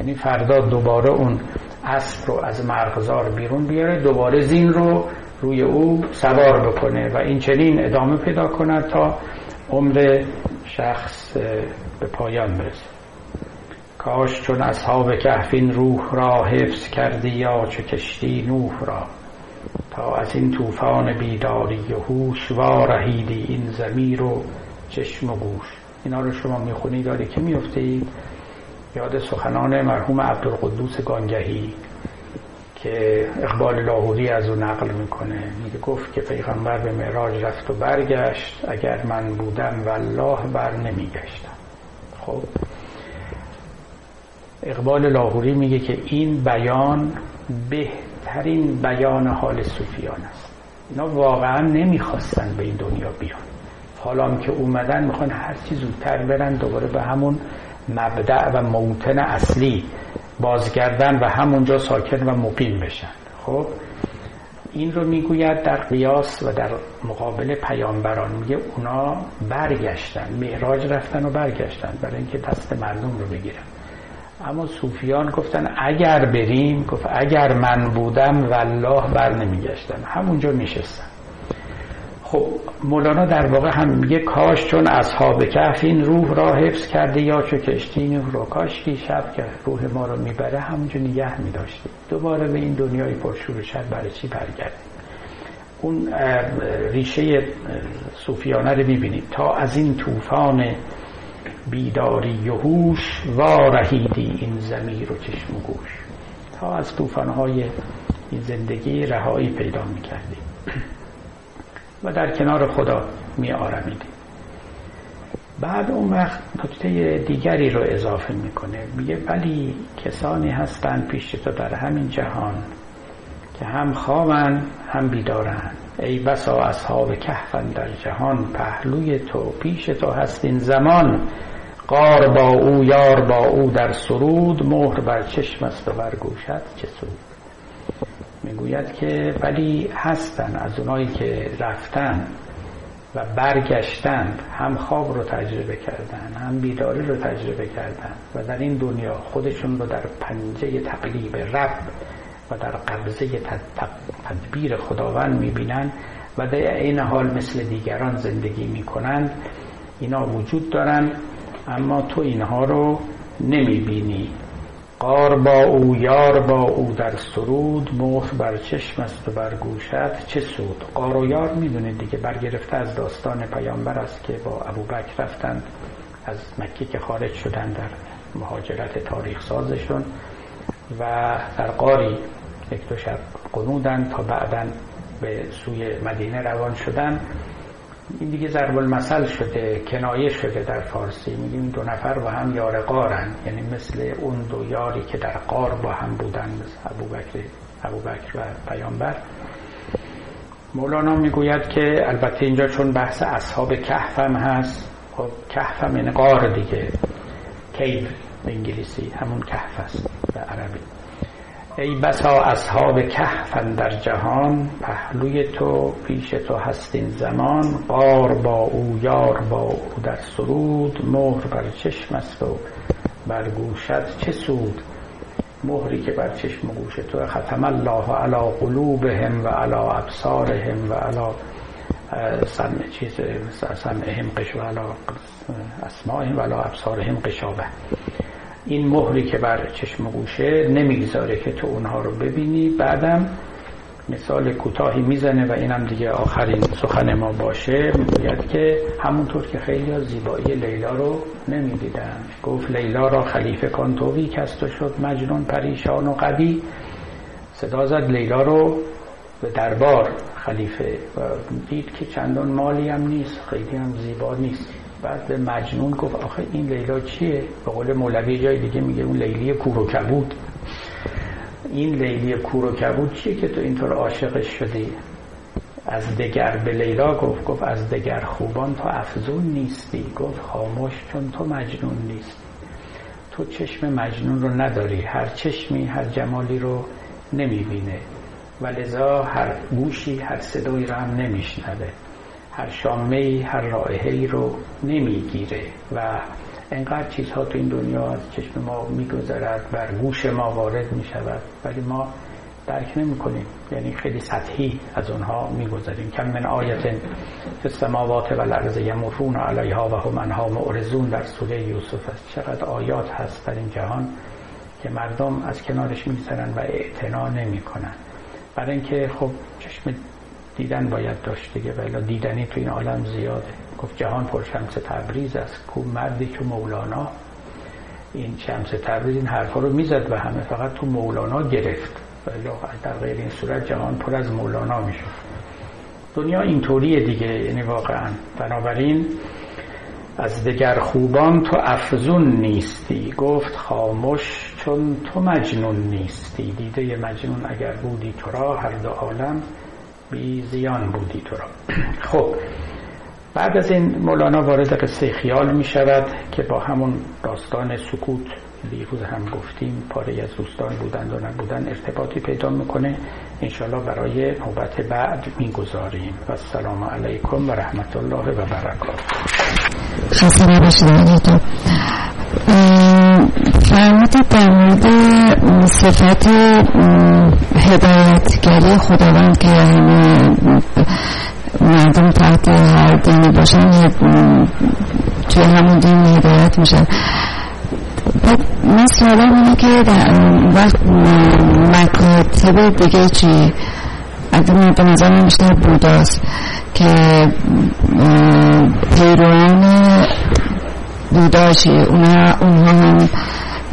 یعنی فردا دوباره اون اسب رو از مرغزار بیرون بیاره دوباره زین رو روی او سوار بکنه و این چنین ادامه پیدا کند تا عمر شخص به پایان برسه. کاش چون اصحاب کهفین روح را حفظ کردی یا چه کشتی نوح را. تا از این طوفان بیداری و هوش وارهیدی این زمیر و چشم و گوش. اینا رو شما می‌خونی داری که میفته یاد سخنان مرحوم عبدالقدوس گانگهی که اقبال لاهوری از او نقل می‌کنه. میگه گفت که پیغمبر به معراج رفت و برگشت. اگر من بودم والله بر نمیگشتم. خب اقبال لاهوری میگه که این بیان بهترین بیان حال صوفیان است. اینا واقعا نمی‌خواستن به این دنیا بیان. حالا که اومدن می‌خوان هر چی زودتر برن دوباره به همون مبدع و موتن اصلی بازگردن و همونجا ساکن و مقیم بشن. خب این رو می‌گوید در قیاس و در مقابل پیامبران. میگه اونا برگشتن معراج رفتن و برگشتن برای اینکه دست مردم رو بگیرن. اما صوفیان گفتن اگر بریم گفت اگر من بودم والله بر نمیگشتن. همونجا میشستن خب مولانا در واقع هم میگه کاش چون اصحاب کهف این روح را حفظ کرده یا چو کشتی روح را کاش که شب که روح ما رو می‌بره همونجا نگه میداشته دوباره به این دنیای پرشور شد برای چی برگرده اون ریشه صوفیانه رو می‌بینید تا از این طوفان بیداری و هوش وارهیدی این زمیر و چشم و گوش. تا از طوفانهای این زندگی رهایی پیدا می‌کردیم و در کنار خدا می آرمیدیم بعد اون وقت نکته دیگری رو اضافه می‌کنه. میگه ولی کسانی هستند پیش تو در همین جهان که هم خوابن هم بیدارن ای بسا اصحاب کهفن در جهان پهلوی تو پیش تو هست این زمان قار با او یار با او در سرود مهر بر چشم است و بر گوشت چه سود. می‌گوید که ولی هستن از اونایی که رفتن و برگشتند هم خواب رو تجربه کردن هم بیداری رو تجربه کردن و در این دنیا خودشون رو در پنجه تقلیب رب و در قبضه تدبیر خداوند می‌بینن و در این حال مثل دیگران زندگی می‌کنند. اینا وجود دارن. اما تو اینها رو نمی‌بینی قار با او یار با او در سرود مخ بر چشم است و بر گوشت چه سود؟ قار و یار می‌دونید دیگه برگرفته از داستان پیامبر است که با ابو بکر رفتند از مکه که خارج شدن در مهاجرت تاریخ سازشون و در قاری یک دو شب قنودن تا بعدا به سوی مدینه روان شدن این دیگه ضرب المثل شده کنایه شده در فارسی. میگیم دو نفر با هم یار قارن یعنی مثل اون دو یاری که در قار با هم بودن مثل ابو بکر, و پیامبر. مولانا می‌گوید که البته اینجا چون بحث اصحاب کهف هم هست خب کهف هم یعنی قار دیگه. کیف به انگلیسی همون کهف است به عربی. ای بسا اصحاب کهفن در جهان پهلوی تو پیش تو هستین زمان. قار با او یار با او در سرود. مهر بر چشم است و بر گوشت چه سود؟ مهری که بر چشم و گوش تو ختم الله علی قلوبهم و علی ابصارهم و علی سمع چیز سمعهم قش و علی اسمائهم و علی ابصارهم قشابه. این مهری که بر چشم گوشه نمی‌گذاره که تو اونها رو ببینی. بعدم مثال کوتاهی می‌زنه و اینم دیگه آخرین سخن ما باشه. می‌گوید که همونطور که خیلی زیبایی لیلا رو نمی‌دیدن. گفت لیلا را خلیفه کن توی کست شد مجنون پریشان و قوی. صدا زد لیلا رو به دربار خلیفه و دید که چندان مالی هم نیست خیلی هم زیبا نیست. بعد به مجنون گفت آخه این لیلا چیه؟ به قول مولوی جای دیگه میگه اون لیلی کور و کبود. این لیلی کور و کبود چیه که تو اینطور عاشقش شدی؟ از دگر به لیلا گفت گفت از دگر خوبان تو افزون نیستی. گفت خاموش چون تو مجنون نیست تو چشم مجنون رو نداری. هر چشمی هر جمالی رو نمی‌بینه. و لذا هر گوشی هر صدایی رو هم نمیشنوه. هر شامه هر رائحه رو نمی‌گیره و انقدر چیزها تو این دنیا از چشم ما میگذرد بر گوش ما وارد می‌شود. ولی ما درک نمی کنیم یعنی خیلی سطحی از اونها میگذریم. کم من آیت فی السماوات و الارض یمرون علیها و هم انها معرضون. در سوره یوسف است. چقدر آیات هست در این جهان که مردم از کنارش میگذرن و اعتنا نمی‌کنن. برای اینکه خب چشم دیدن باید داشت دیگه. ولی دیدنی تو این عالم زیاده. گفت جهان پر شمس تبریز است. کو مردی که مولانا. این شمس تبریز این حرفا رو می‌زد و همه. فقط تو مولانا گرفت. ولی در غیر این صورت جهان پر از مولانا می‌شد. دنیا اینطوریه دیگه. یعنی واقعا. بنابراین از دگر خوبان تو افزون نیستی. گفت خاموش چون تو مجنون نیستی. دیده مجنون اگر بودی تو را هر دو عالم بی زیان بودی تو را. خب بعد از این مولانا وارد قصه خیال می شود که با همون داستان سکوت دیروز هم گفتیم پاره از دوستان بودند و نبودن ارتباطی پیدا می‌کنه. انشالله برای نوبت بعد می‌گذاریم. و السلام علیکم و رحمت الله و برکاته. خسته نباشید. فرمودید در مورد صفت هدایتگری خداوند که همه مردم تحت هر دینی باشن توی همون دین هدایت میشن. من سوالم اینه که وقت مکاتب دیگه چی؟ اگه من به نظر بیشتر بوداست که پیروان بودا چی؟ اونها هم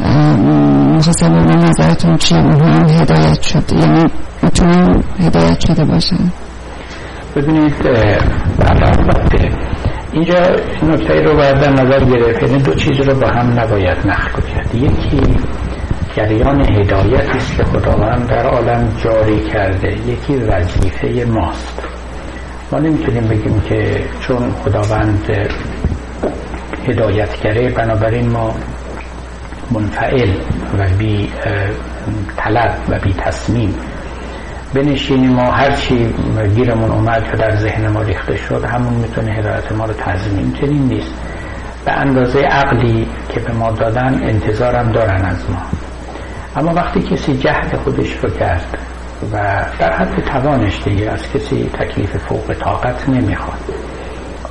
می‌خواستم به نظرتون چی اونها هم هدایت شد. یعنی می‌تونن هدایت شده باشن. ببینید البته اینجا نکته رو باید در نظر گرفت. یعنی دو چیز رو با هم نباید نخل کرد. یکی جریان هدایتی است که خداوند در عالم جاری کرده. یکی وظیفه ماست. ما نمی‌تونیم بگیم که چون خداوند هدایتگره بنابراین ما منفعل و بی طلب و بی تصمیم. بنشینیم ما هرچی گیرمون اومد و در ذهن ما ریخته شد همون می‌تونه هدایت ما رو تضمین. چنین نیست. به اندازه عقلی که به ما دادن انتظارم دارن از ما. اما وقتی کسی جهد خودش رو کرد و در حد توانش دیگه از کسی تکلیف فوق طاقت نمی‌خواد.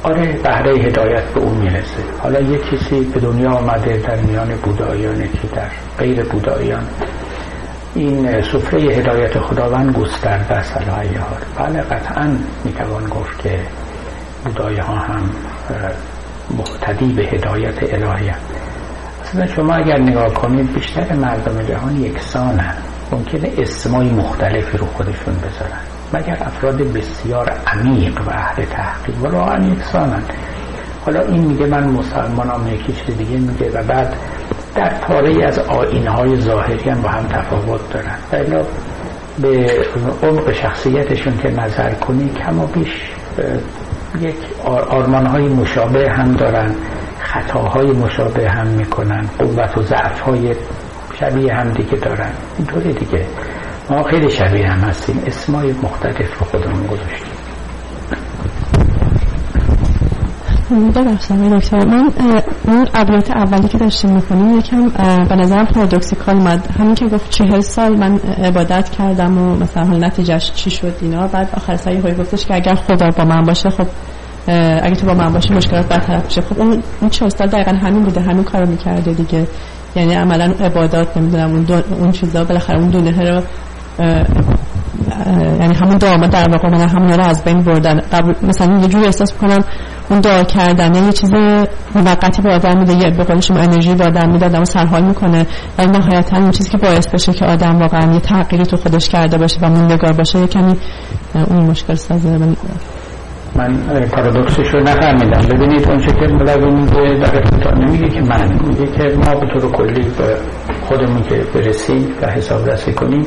آره بهره هدایت به اون می‌رسه. حالا یک کسی به دنیا آمده در میان بودایان که در غیر بودایان. این سفره هدایت خداوند گسترده است. حال بله قطعا می‌توان گفت که بودای ها هم مقتدی به هدایت الهی اصلا شما اگر نگاه کنید بیشتر مردم جهان یکسانن. ممکنه اسمای مختلفی رو خودشون بذارن. مگر افراد بسیار عمیق و اهل تحقیق. و یکسانن حالا این میگه من مسلمانم یکی دیگه میگه و بعد در پاره از آینهای ظاهری هم با هم تفاوت دارن. بلا به عمق شخصیتشون که نظر کنی کم و بیش یک آرمانهای مشابه هم دارن خطاهای مشابه هم می‌کنن قوت و ضعف های شبیه هم دیگه دارن. اینطوری دیگه. ما خیلی شبیه هم هستیم. اسمای مختلف رو خودمون گذاشتیم. ببخشید دکتر. من اون ابیات اولی که داشتیم می‌کنیم یکم به نظرم پارادوکسیکال مد. همین که گفت چهل سال من عبادت کردم و مثلا حال نتیجهش چی شد اینا. بعد آخر سایی هایی گفتش که اگر خدا با من باشه خب اگه تو با من باشی مشکلات برطرف میشه. خب اون اون چهل سال دقیقا همین بوده همین کارو می‌کرده دیگه. یعنی عملا عبادات نمی‌دونم اون اون چیزا بالاخره اون دونه رو یعنی همون دعا در واقع من همون رو از بین بردن. مثلا یه جوری احساس کنم اون دعا کردن یه چیز موقتی به آدم میده یه به قول شما انرژی به آدم میده آدم سرحال می‌کنه. ولی نهایتا اون چیزی که باعث بشه که آدم واقعا یه تغییری تو خودش کرده باشه و موندگار باشه یه کمی اون مشکل سازه من پارادوکسش رو نفهمیدم. ببینید اون که مولوی میگه در نمیگه که من. میگه که ما به طور کلی به خودمون که برسیم و حساب رسی کنیم.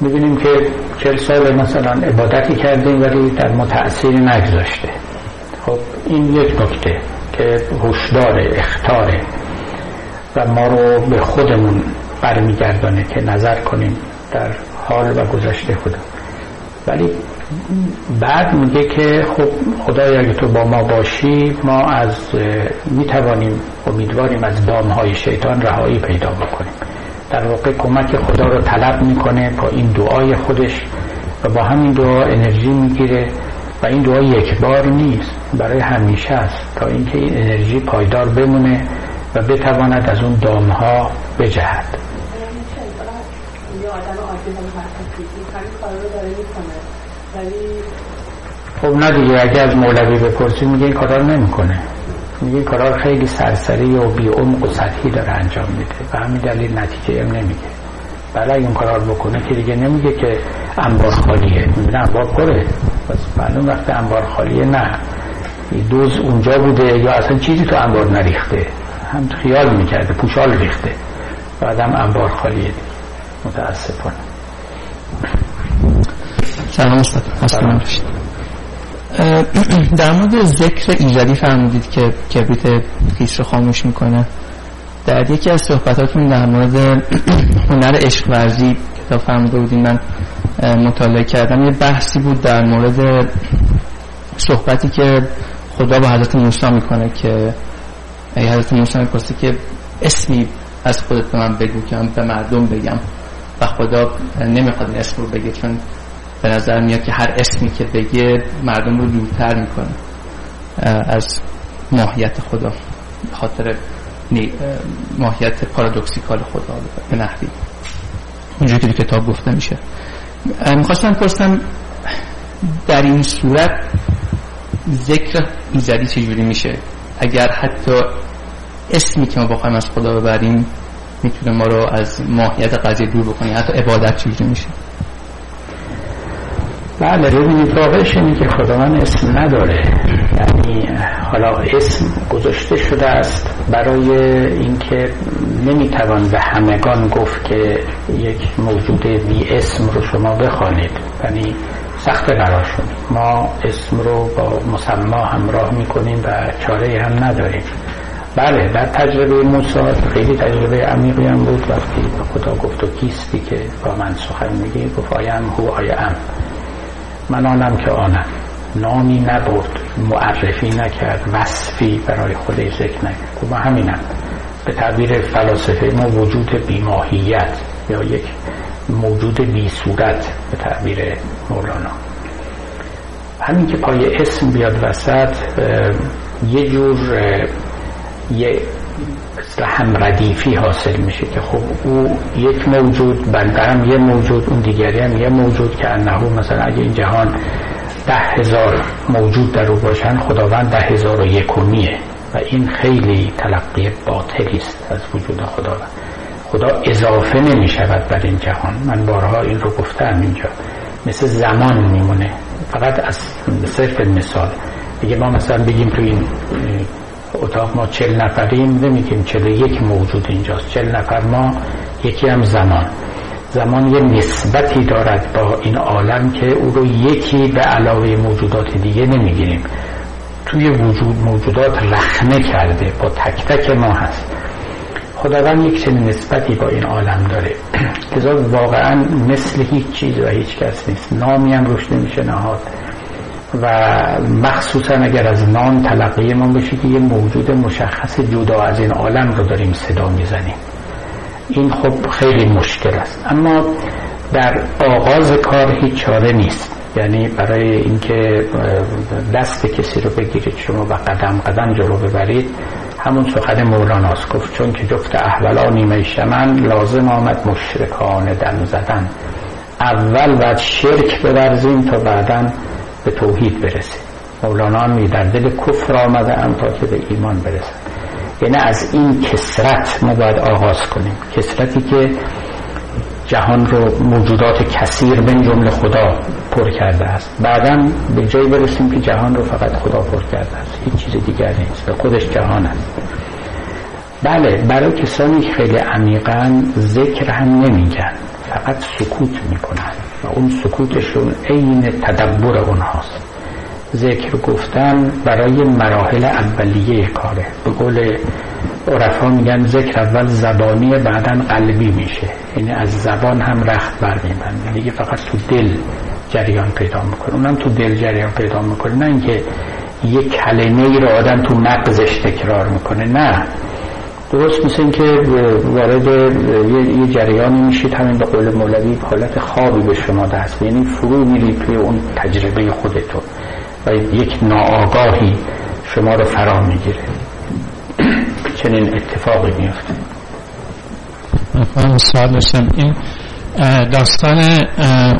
می‌بینیم که چل سال مثلا عبادتی کردیم ولی در ما تأثیری نگذاشته. خب این یک نکته که هشدار اختاره و ما رو به خودمون برمیگردانه که نظر کنیم در حال و گذشته خودم ولی بعد میگه که خب خدای اگه تو با ما باشی ما از می‌توانیم امیدواریم از دامهای شیطان رهایی پیدا بکنیم. در واقع کمک خدا رو طلب می‌کنه با این دعای خودش و با همین دعا انرژی می‌گیره و این دعا یک بار نیست برای همیشه است تا اینکه این انرژی پایدار بمونه و بتواند از اون دامها بجهد. خب نه دیگه اگه از مولوی بپرسید میگه این کارا نمی‌کنه. میگه این کارا خیلی سرسری و بی عمق و سطحی داره انجام میده. و همین دلیل نتیجه هم نمیگه. بله اگه این کارا رو بکنه که دیگه نمیگه که انبار خالیه. می‌بینه انبار پره. بس معلوم وقت انبار خالیه نه. دوز اونجا بوده یا اصلا چیزی تو انبار نریخته. هم خیال می‌کرده پوشال ریخته. بعدم انبار خالیه متاسفانه. سلام استاد. در مورد ذکر ایجادی فرمودید که کبریت خیس رو خاموش می‌کنه. در یکی از صحبتاتون در مورد هنر عشق ورزی کتاب فرموده بودیم. من مطالعه کردم. یه بحثی بود در مورد صحبتی که خدا با حضرت موسی می‌کنه که ای حضرت موسی می‌پرسه که اسمی از خودت به من بگو که به مردم بگم و خدا نمی‌خواد این اسم رو بگه چون به نظر میاد که هر اسمی که بگه مردم رو دورتر می‌کنه از ماهیت خدا خاطر ماهیت پارادوکسیکال خدا به نحوی. اونجوری که کتاب گفته میشه. می‌خواستم پرسم در این صورت ذکر ایزدی چجوری میشه؟ اگر حتی اسمی که ما بخوایم از خدا ببریم می‌تونه ما رو از ماهیت قضیه دور بکنی حتی عبادت چجوری میشه؟ بله ببینید واقعش اینه که خدا من اسم نداره. یعنی حالا اسم گذاشته شده است برای اینکه نمی‌توان به همگان گفت که یک موجود بی اسم رو شما بخوانید. یعنی سخت براشون. ما اسم رو با مسما همراه می‌کنیم و چاره هم نداریم. بله در تجربه موسی خیلی تجربه عمیقی هم بود. وقتی خدا گفت و کیستی که با من سخن میگی گفت آیم هو آیم من آنم که آنم نامی نبرد معرفی نکرد وصفی برای خودش ذکر نکرد. خب همینم به تعبیر فلاسفه ما وجود بیماهیت یا یک موجود بی صورت به تعبیر مولانا. همین که پای اسم بیاد وسط یه جور یه هم ردیفی حاصل میشه که خب او یک موجود بنده هم یه موجود اون دیگری هم یه موجود که انهو مثلا اگه این جهان ده هزار موجود در او باشن خداوند ده هزار و یکمیه و این خیلی تلقی باطلی است از وجود خداوند خدا اضافه نمی شود بر این جهان. من بارها این رو گفتم اینجا. مثل زمان میمونه. فقط از صرف مثال. اگه ما مثلا بگیم تو این اتاق ما چل نفریم نمیگیم چل یک موجود اینجاست. چل نفر ما یکی هم زمان. زمان یه نسبتی دارد با این عالم که او رو یکی به علاوه موجودات دیگه نمی‌گیریم. توی وجود موجودات رخنه کرده با تک تک ما هست. خداوند یک چنین نسبتی با این عالم داره. لذا واقعا مثل هیچ چیز و هیچ کس نیست. نامی هم روش نمیشه نهاد. و مخصوصا اگر از نان تلقی ما بشه که یه موجود مشخص جدا از این عالم رو داریم صدا می‌زنیم. این خب خیلی مشکل است. اما در آغاز کار هیچ چاره نیست. یعنی برای اینکه دست کسی رو بگیرید شما و قدم قدم جلو ببرید همون سخن مولاناست گفت چون که جفت احولا نیمه شمن لازم آمد مشرکان دم زدن. اول باید شرک ببرزیم تا بعدا به توحید برسیم مولانا می در دل کفر آمده ام تا که به ایمان برسن یعنی از این کسرت ما باید آغاز کنیم. کسرتی که جهان رو موجودات کثیر به جمله خدا پر کرده است. بعدا به جایی برسیم که جهان رو فقط خدا پر کرده است. هیچ چیز دیگر نیست به خودش جهان است. بله برای کسانی خیلی عمیقا ذکر هم نمیگن. فقط سکوت می‌کنن. و اون سکوتشون عین تدبر اونهاست. ذکر گفتن برای مراحل اولیه کاره. به قول عرفا میگن ذکر اول زبانی بعدا قلبی میشه. یعنی از زبان هم رخت بر میبنده دیگه فقط تو دل جریان پیدا می‌کنه. اونم تو دل جریان پیدا می‌کنه. نه اینکه یک کلمه ای رو آدم تو مغزش تکرار می‌کنه. نه. درست مثل اینکه وارد یه جریانی میشید همین به قول مولوی حالت خوابی به شما دست یعنی فرو میرید توی اون تجربه خودتون و یک ناآگاهی شما رو فرا می‌گیره. چنین اتفاقی میفته. من سوال داشتم. این داستان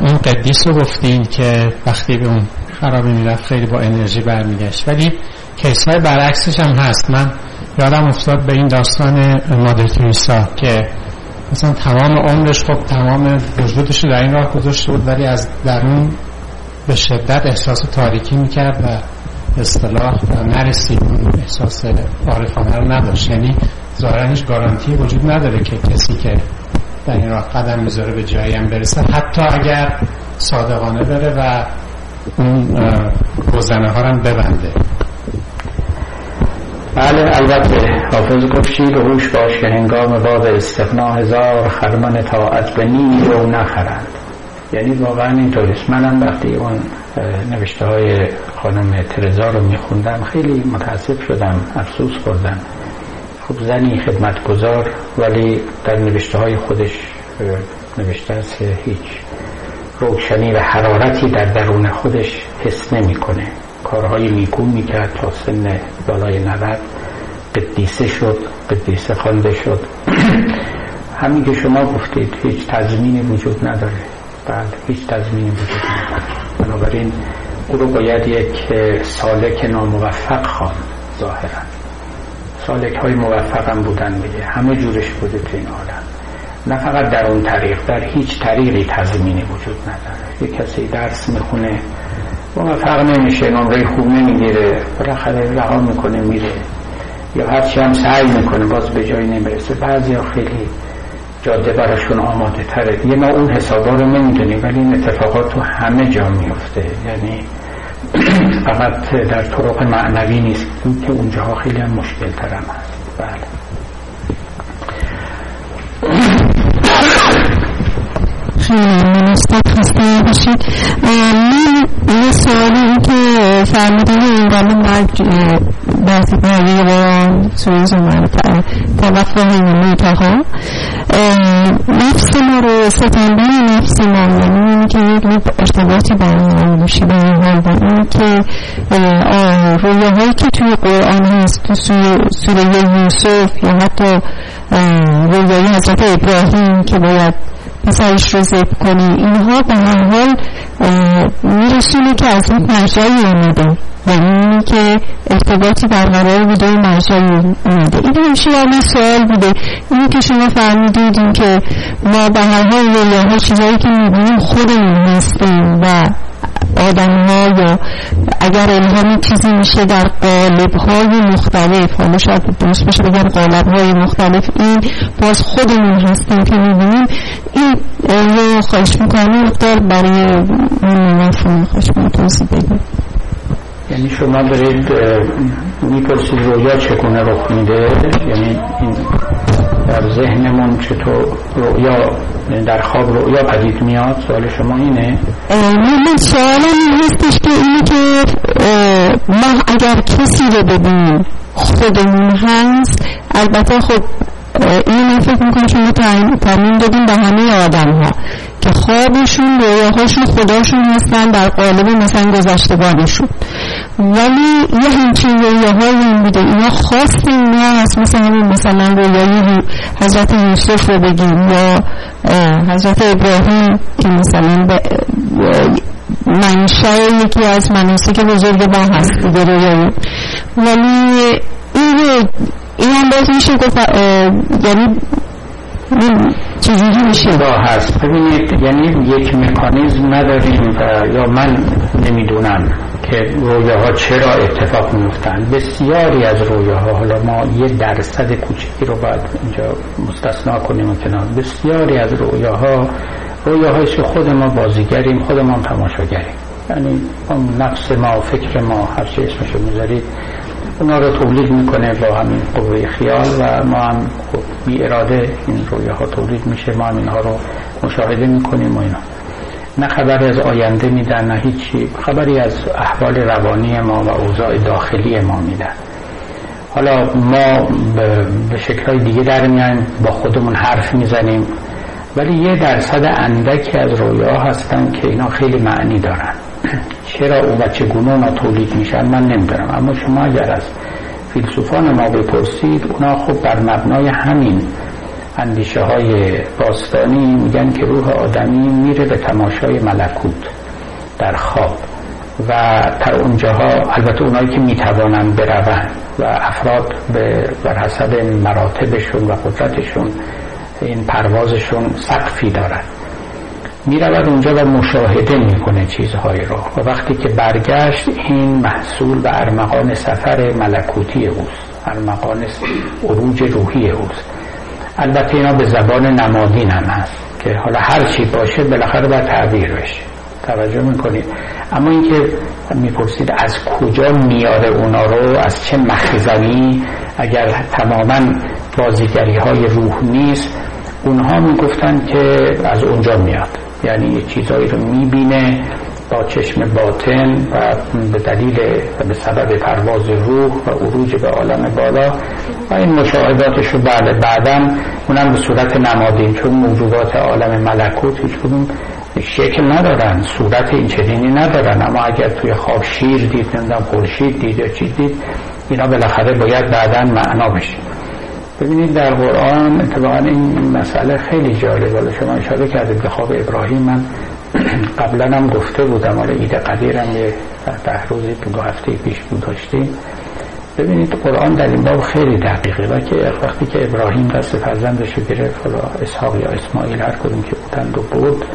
اون قدیس رو گفتین که وقتی به اون خرابی می‌رفت خیلی با انرژی برمیگشت. ولی کیس های برعکسش هم هست. من یادم افتاد به این داستان مادر تریسا که مثلا تمام عمرش خب تمام وجودش رو در این راه گذاشته بود ولی از درون به شدت احساس تاریکی می‌کرد و اصطلاح نرسید. اون احساس عارفانه رو نداشت. یعنی ظاهرا هیچ گارانتی وجود نداره که کسی که در این راه قدم می‌ذاره به جایی هم برسه. حتی اگر صادقانه بره و اون گزنه ها هم ببنده. بله البته. حافظ گفت شیر هوش باش که هنگام باب استقنا هزار خرمان طاعت به نیم رو نخرند. یعنی واقعا اینطوریست منم وقتی اون نوشته های خانم ترزا رو میخوندم خیلی متاسف شدم افسوس خوردم. خب زنی خدمتگذار ولی در نوشته های خودش نوشته است هیچ روشنی و حرارتی در درون خودش حس نمی‌کنه. کارهای نیکو می‌کرد تا سن بالای 90 قدیسه شد قدیسه خوانده شد. همین که شما گفتید هیچ تضمینی وجود نداره. بله هیچ تضمینی وجود نداره. بنابراین او رو باید یک سالک ناموفق خواند ظاهرا. سالک های موفق هم بودن میگه همه جورش بوده تو این عالم. نه فقط در اون طریق در هیچ طریقی تضمینی وجود نداره. یک کسی درس می‌خونه موفق نمیشه نمره خوب نمی‌گیره. بالاخره رها می‌کنه میره. یا هرچی هم سعی می‌کنه باز به جایی نمی‌رسه. بعضی ها خیلی جاده براشون آماده تره یه ما اون حسابا رو نمی‌دونیم ولی این اتفاقات تو همه جا میفته یعنی فقط در طرق معنوی نیست. که اونجاها خیلی هم مشکل ترم هست. بله. خیلی مستد خسته باشید. من یه سوالی این که فرمودن این مرگ بعضی برای قرآن سویز اومد توقع این ها نفس ما رو ستندن نفس ما یعنی اینی که یک نوع ارتباطی برمون باشی به این حال و این که رویاهایی که توی قرآن هست تو سوره یوسف یا حتی رویای حضرت ابراهیم که باید پسرش رو زب کنی. اینها به هر حال میرسونه که از اون مرجعی اومده. یعنی اینی که ارتباطی برقرار بوده و مرجعی اومده. این همیشه یعنی سوال بوده. اینی که شما فرمودید این که ما به هر حال ها چیزایی که می‌بینیم خودمون هستیم و آدم ها یا اگر الهامی چیزی میشه در قالب های مختلف حالا شاید درست بشه بگم قالب های مختلف این باز خودمون هستیم که می‌بینیم. این رو خواهش می‌کنم مقدار برای این مفهوم خواهش می‌کنم توضیح بدیم یعنی شما دارید می‌پرسید رویا چگونه رخ میده؟ یعنی این در ذهنمون چطور رؤیا یعنی در خواب رؤیا پدید میاد سوال شما اینه؟ من سوالم این هستش که اینه که ما اگر کسی رو ببینیم خودمون هست البته خب این من فکر می‌کنم شما تعمین دادیم به همه آدم ها که خوابشون رویاهاشون خداشون هستن در قالب مثلا گذشتگانشون. ولی یه همچین رویاهایی این بوده. اینا خاص اینا هست. مثل همین مثلا رویای حضرت یوسف رو بگیم یا حضرت ابراهیم که مثلا منشه یکی از مناسک بزرگ با هست دیگه رویایی ولی این این هم باز میشه گفت یعنی چجوری میشه؟ با هست. ببینید یعنی یک مکانیزم نداریم و یا من نمی‌دونم که رویاها چرا اتفاق میفتن بسیاری از رویاها حالا ما یه درصد کوچکی رو باید اینجا مستثنا کنیم و کنار. بسیاری از رویاها رویاهایی که خود ما بازیگریم خود ما تماشاگریم. یعنی نفس ما فکر ما هر چی اسمشو می‌ذارید اونا رو تولید می‌کنه با همین قوه خیال و ما هم خب بی اراده این رویه ها تولید میشه. ما هم اینها رو مشاهده می‌کنیم و اینا. نه خبری از آینده میدن نه هیچی. خبری از احوال روانی ما و اوضاع داخلی ما میدن. حالا ما به شکلهای دیگه در میایم با خودمون حرف می‌زنیم. ولی یه درصد اندکی از رویا هستن که اینا خیلی معنی دارن. چرا او و چگونه اونا تولید میشن من نمی‌دونم. اما شما اگر از فیلسوفان ما بپرسید اونا خب بر مبنای همین اندیشه های باستانی میگن که روح آدمی میره به تماشای ملکوت در خواب. و در اونجاها البته اونایی که می‌توانن بروند و افراد به بر حسب مراتبشون و قدرتشون این پروازشون سقفی دارن می‌رود اونجا و مشاهده می‌کنه چیزهایی رو و وقتی که برگشت این محصول و ارمغان سفر ملکوتی اوست. ارمغان عروج روحی اوست. البته اینا به زبان نمادین هم هست که حالا هر چی باشه بالاخره باید تعبیر بشه. توجه می‌کنید؟ اما اینکه می‌پرسید از کجا میاره اونا رو؟ از چه مخزنی؟ اگر تماما بازیگری های روح نیست اونها می‌گفتن که از اونجا میاد. یعنی یه چیزایی رو می‌بینه با چشم باطن و به دلیل و به سبب پرواز روح و عروج به عالم بالا. و این مشاهداتش رو بعد بله، بعدا اونم به صورت نمادین چون موجودات عالم ملکوت هیچ کدوم شکل ندارن صورت این چنینی ندارن. اما اگر توی خواب شیر دید نمی‌دونم خورشید دید یا چیز دید اینا بالاخره باید بعدا معنا بشه. ببینید در قرآن اتفاقا این مسئله خیلی جالبه. شما اشاره کردید به خواب ابراهیم. من قبلا هم گفته بودم. حالا ایده قدیرم یه ده روزی دو هفته پیش بود داشتیم. ببینید قرآن در این باب خیلی دقیقه و که وقتی که ابراهیم دست فرزندش رو گرفت حالا اسحاق یا اسماعیل هر کدوم که بودند و بود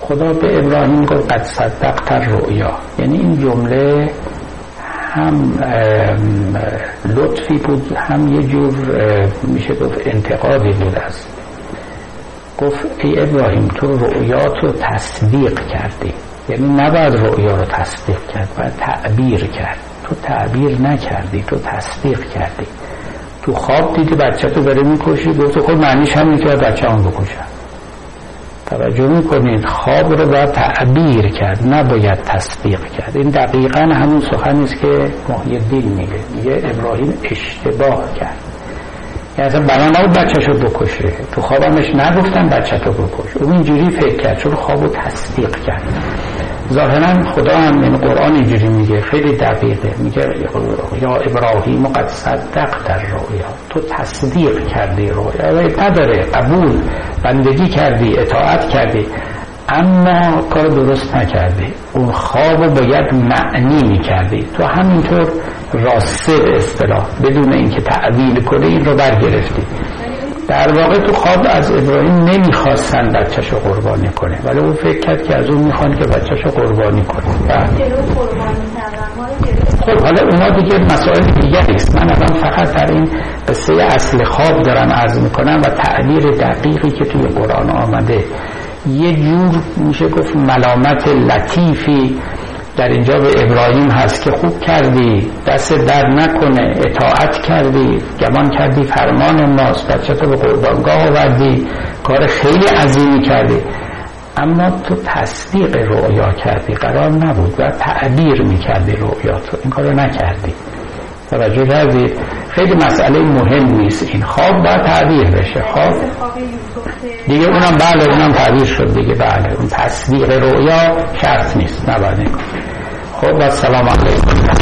خدا به ابراهیم گفت قد صدق تر رؤیا یعنی این جمله هم لطفی بود هم یه جور میشه گفت انتقادی بود از. گفت ای ابراهیم تو رؤیات رو تصدیق کردی. یعنی نباید رؤیا رو تصدیق کرد باید تعبیر کرد. تو تعبیر نکردی تو تصدیق کردی. تو خواب دیدی بچه تو بره می‌کشی. گفت خود معنیش هم که بچه هم بکشن. توجه می‌کنید خواب رو باید تعبیر کرد نباید تصدیق کرد. این دقیقا همون سخنی است که محی دین میگه. میگه ابراهیم اشتباه کرد. یعنی اصلا بنا نبود بچه رو بکشه. تو خوابمش نگفتن بچه تو بکش. اون اینجوری فکر کرد چون خواب رو تصدیق کرد. ظاهرا خدا هم این قرآن اینجوری میگه خیلی دقیقه. میگه یا ابراهیم قد صدق در رویا تو تصدیق کردی رویا نداره قبول. بندگی کردی اطاعت کردی. اما کار درست نکردی. اون خواب باید معنی می‌کردی. تو همینطور راسته به اصطلاح بدون اینکه تعویل کنه این رو برگرفتی. در واقع تو خواب از ابراهیم نمی‌خواستن بچهش قربانی کنه. ولی اون فکر کرد که از اون می‌خوان که بچهش قربانی کنه. خب حالا اونا دیگه مسائل دیگه نیست من الان فقط در این قصه اصل خواب دارم عرض می‌کنم و تعبیر دقیقی که توی قرآن آمده. یه جور میشه گفت ملامت لطیفی در اینجا به ابراهیم هست که خوب کردی دست در نکنه اطاعت کردی گمان کردی فرمان ماست بچه تو به قربانگاه آوردی کار خیلی عظیمی کردی. اما تو تصدیق رؤیا کردی قرار نبود و تعبیر می‌کردی رؤیا تو این کارو نکردی. توجه کردید. خیلی مسئله مهم نیست. این خواب باید تعبیر بشه. خواب دیگه اونم بله اونم تعبیر شد دیگه. بله اون تصدیق رؤیا شرط نیست. نباید خب و سلام علیکم.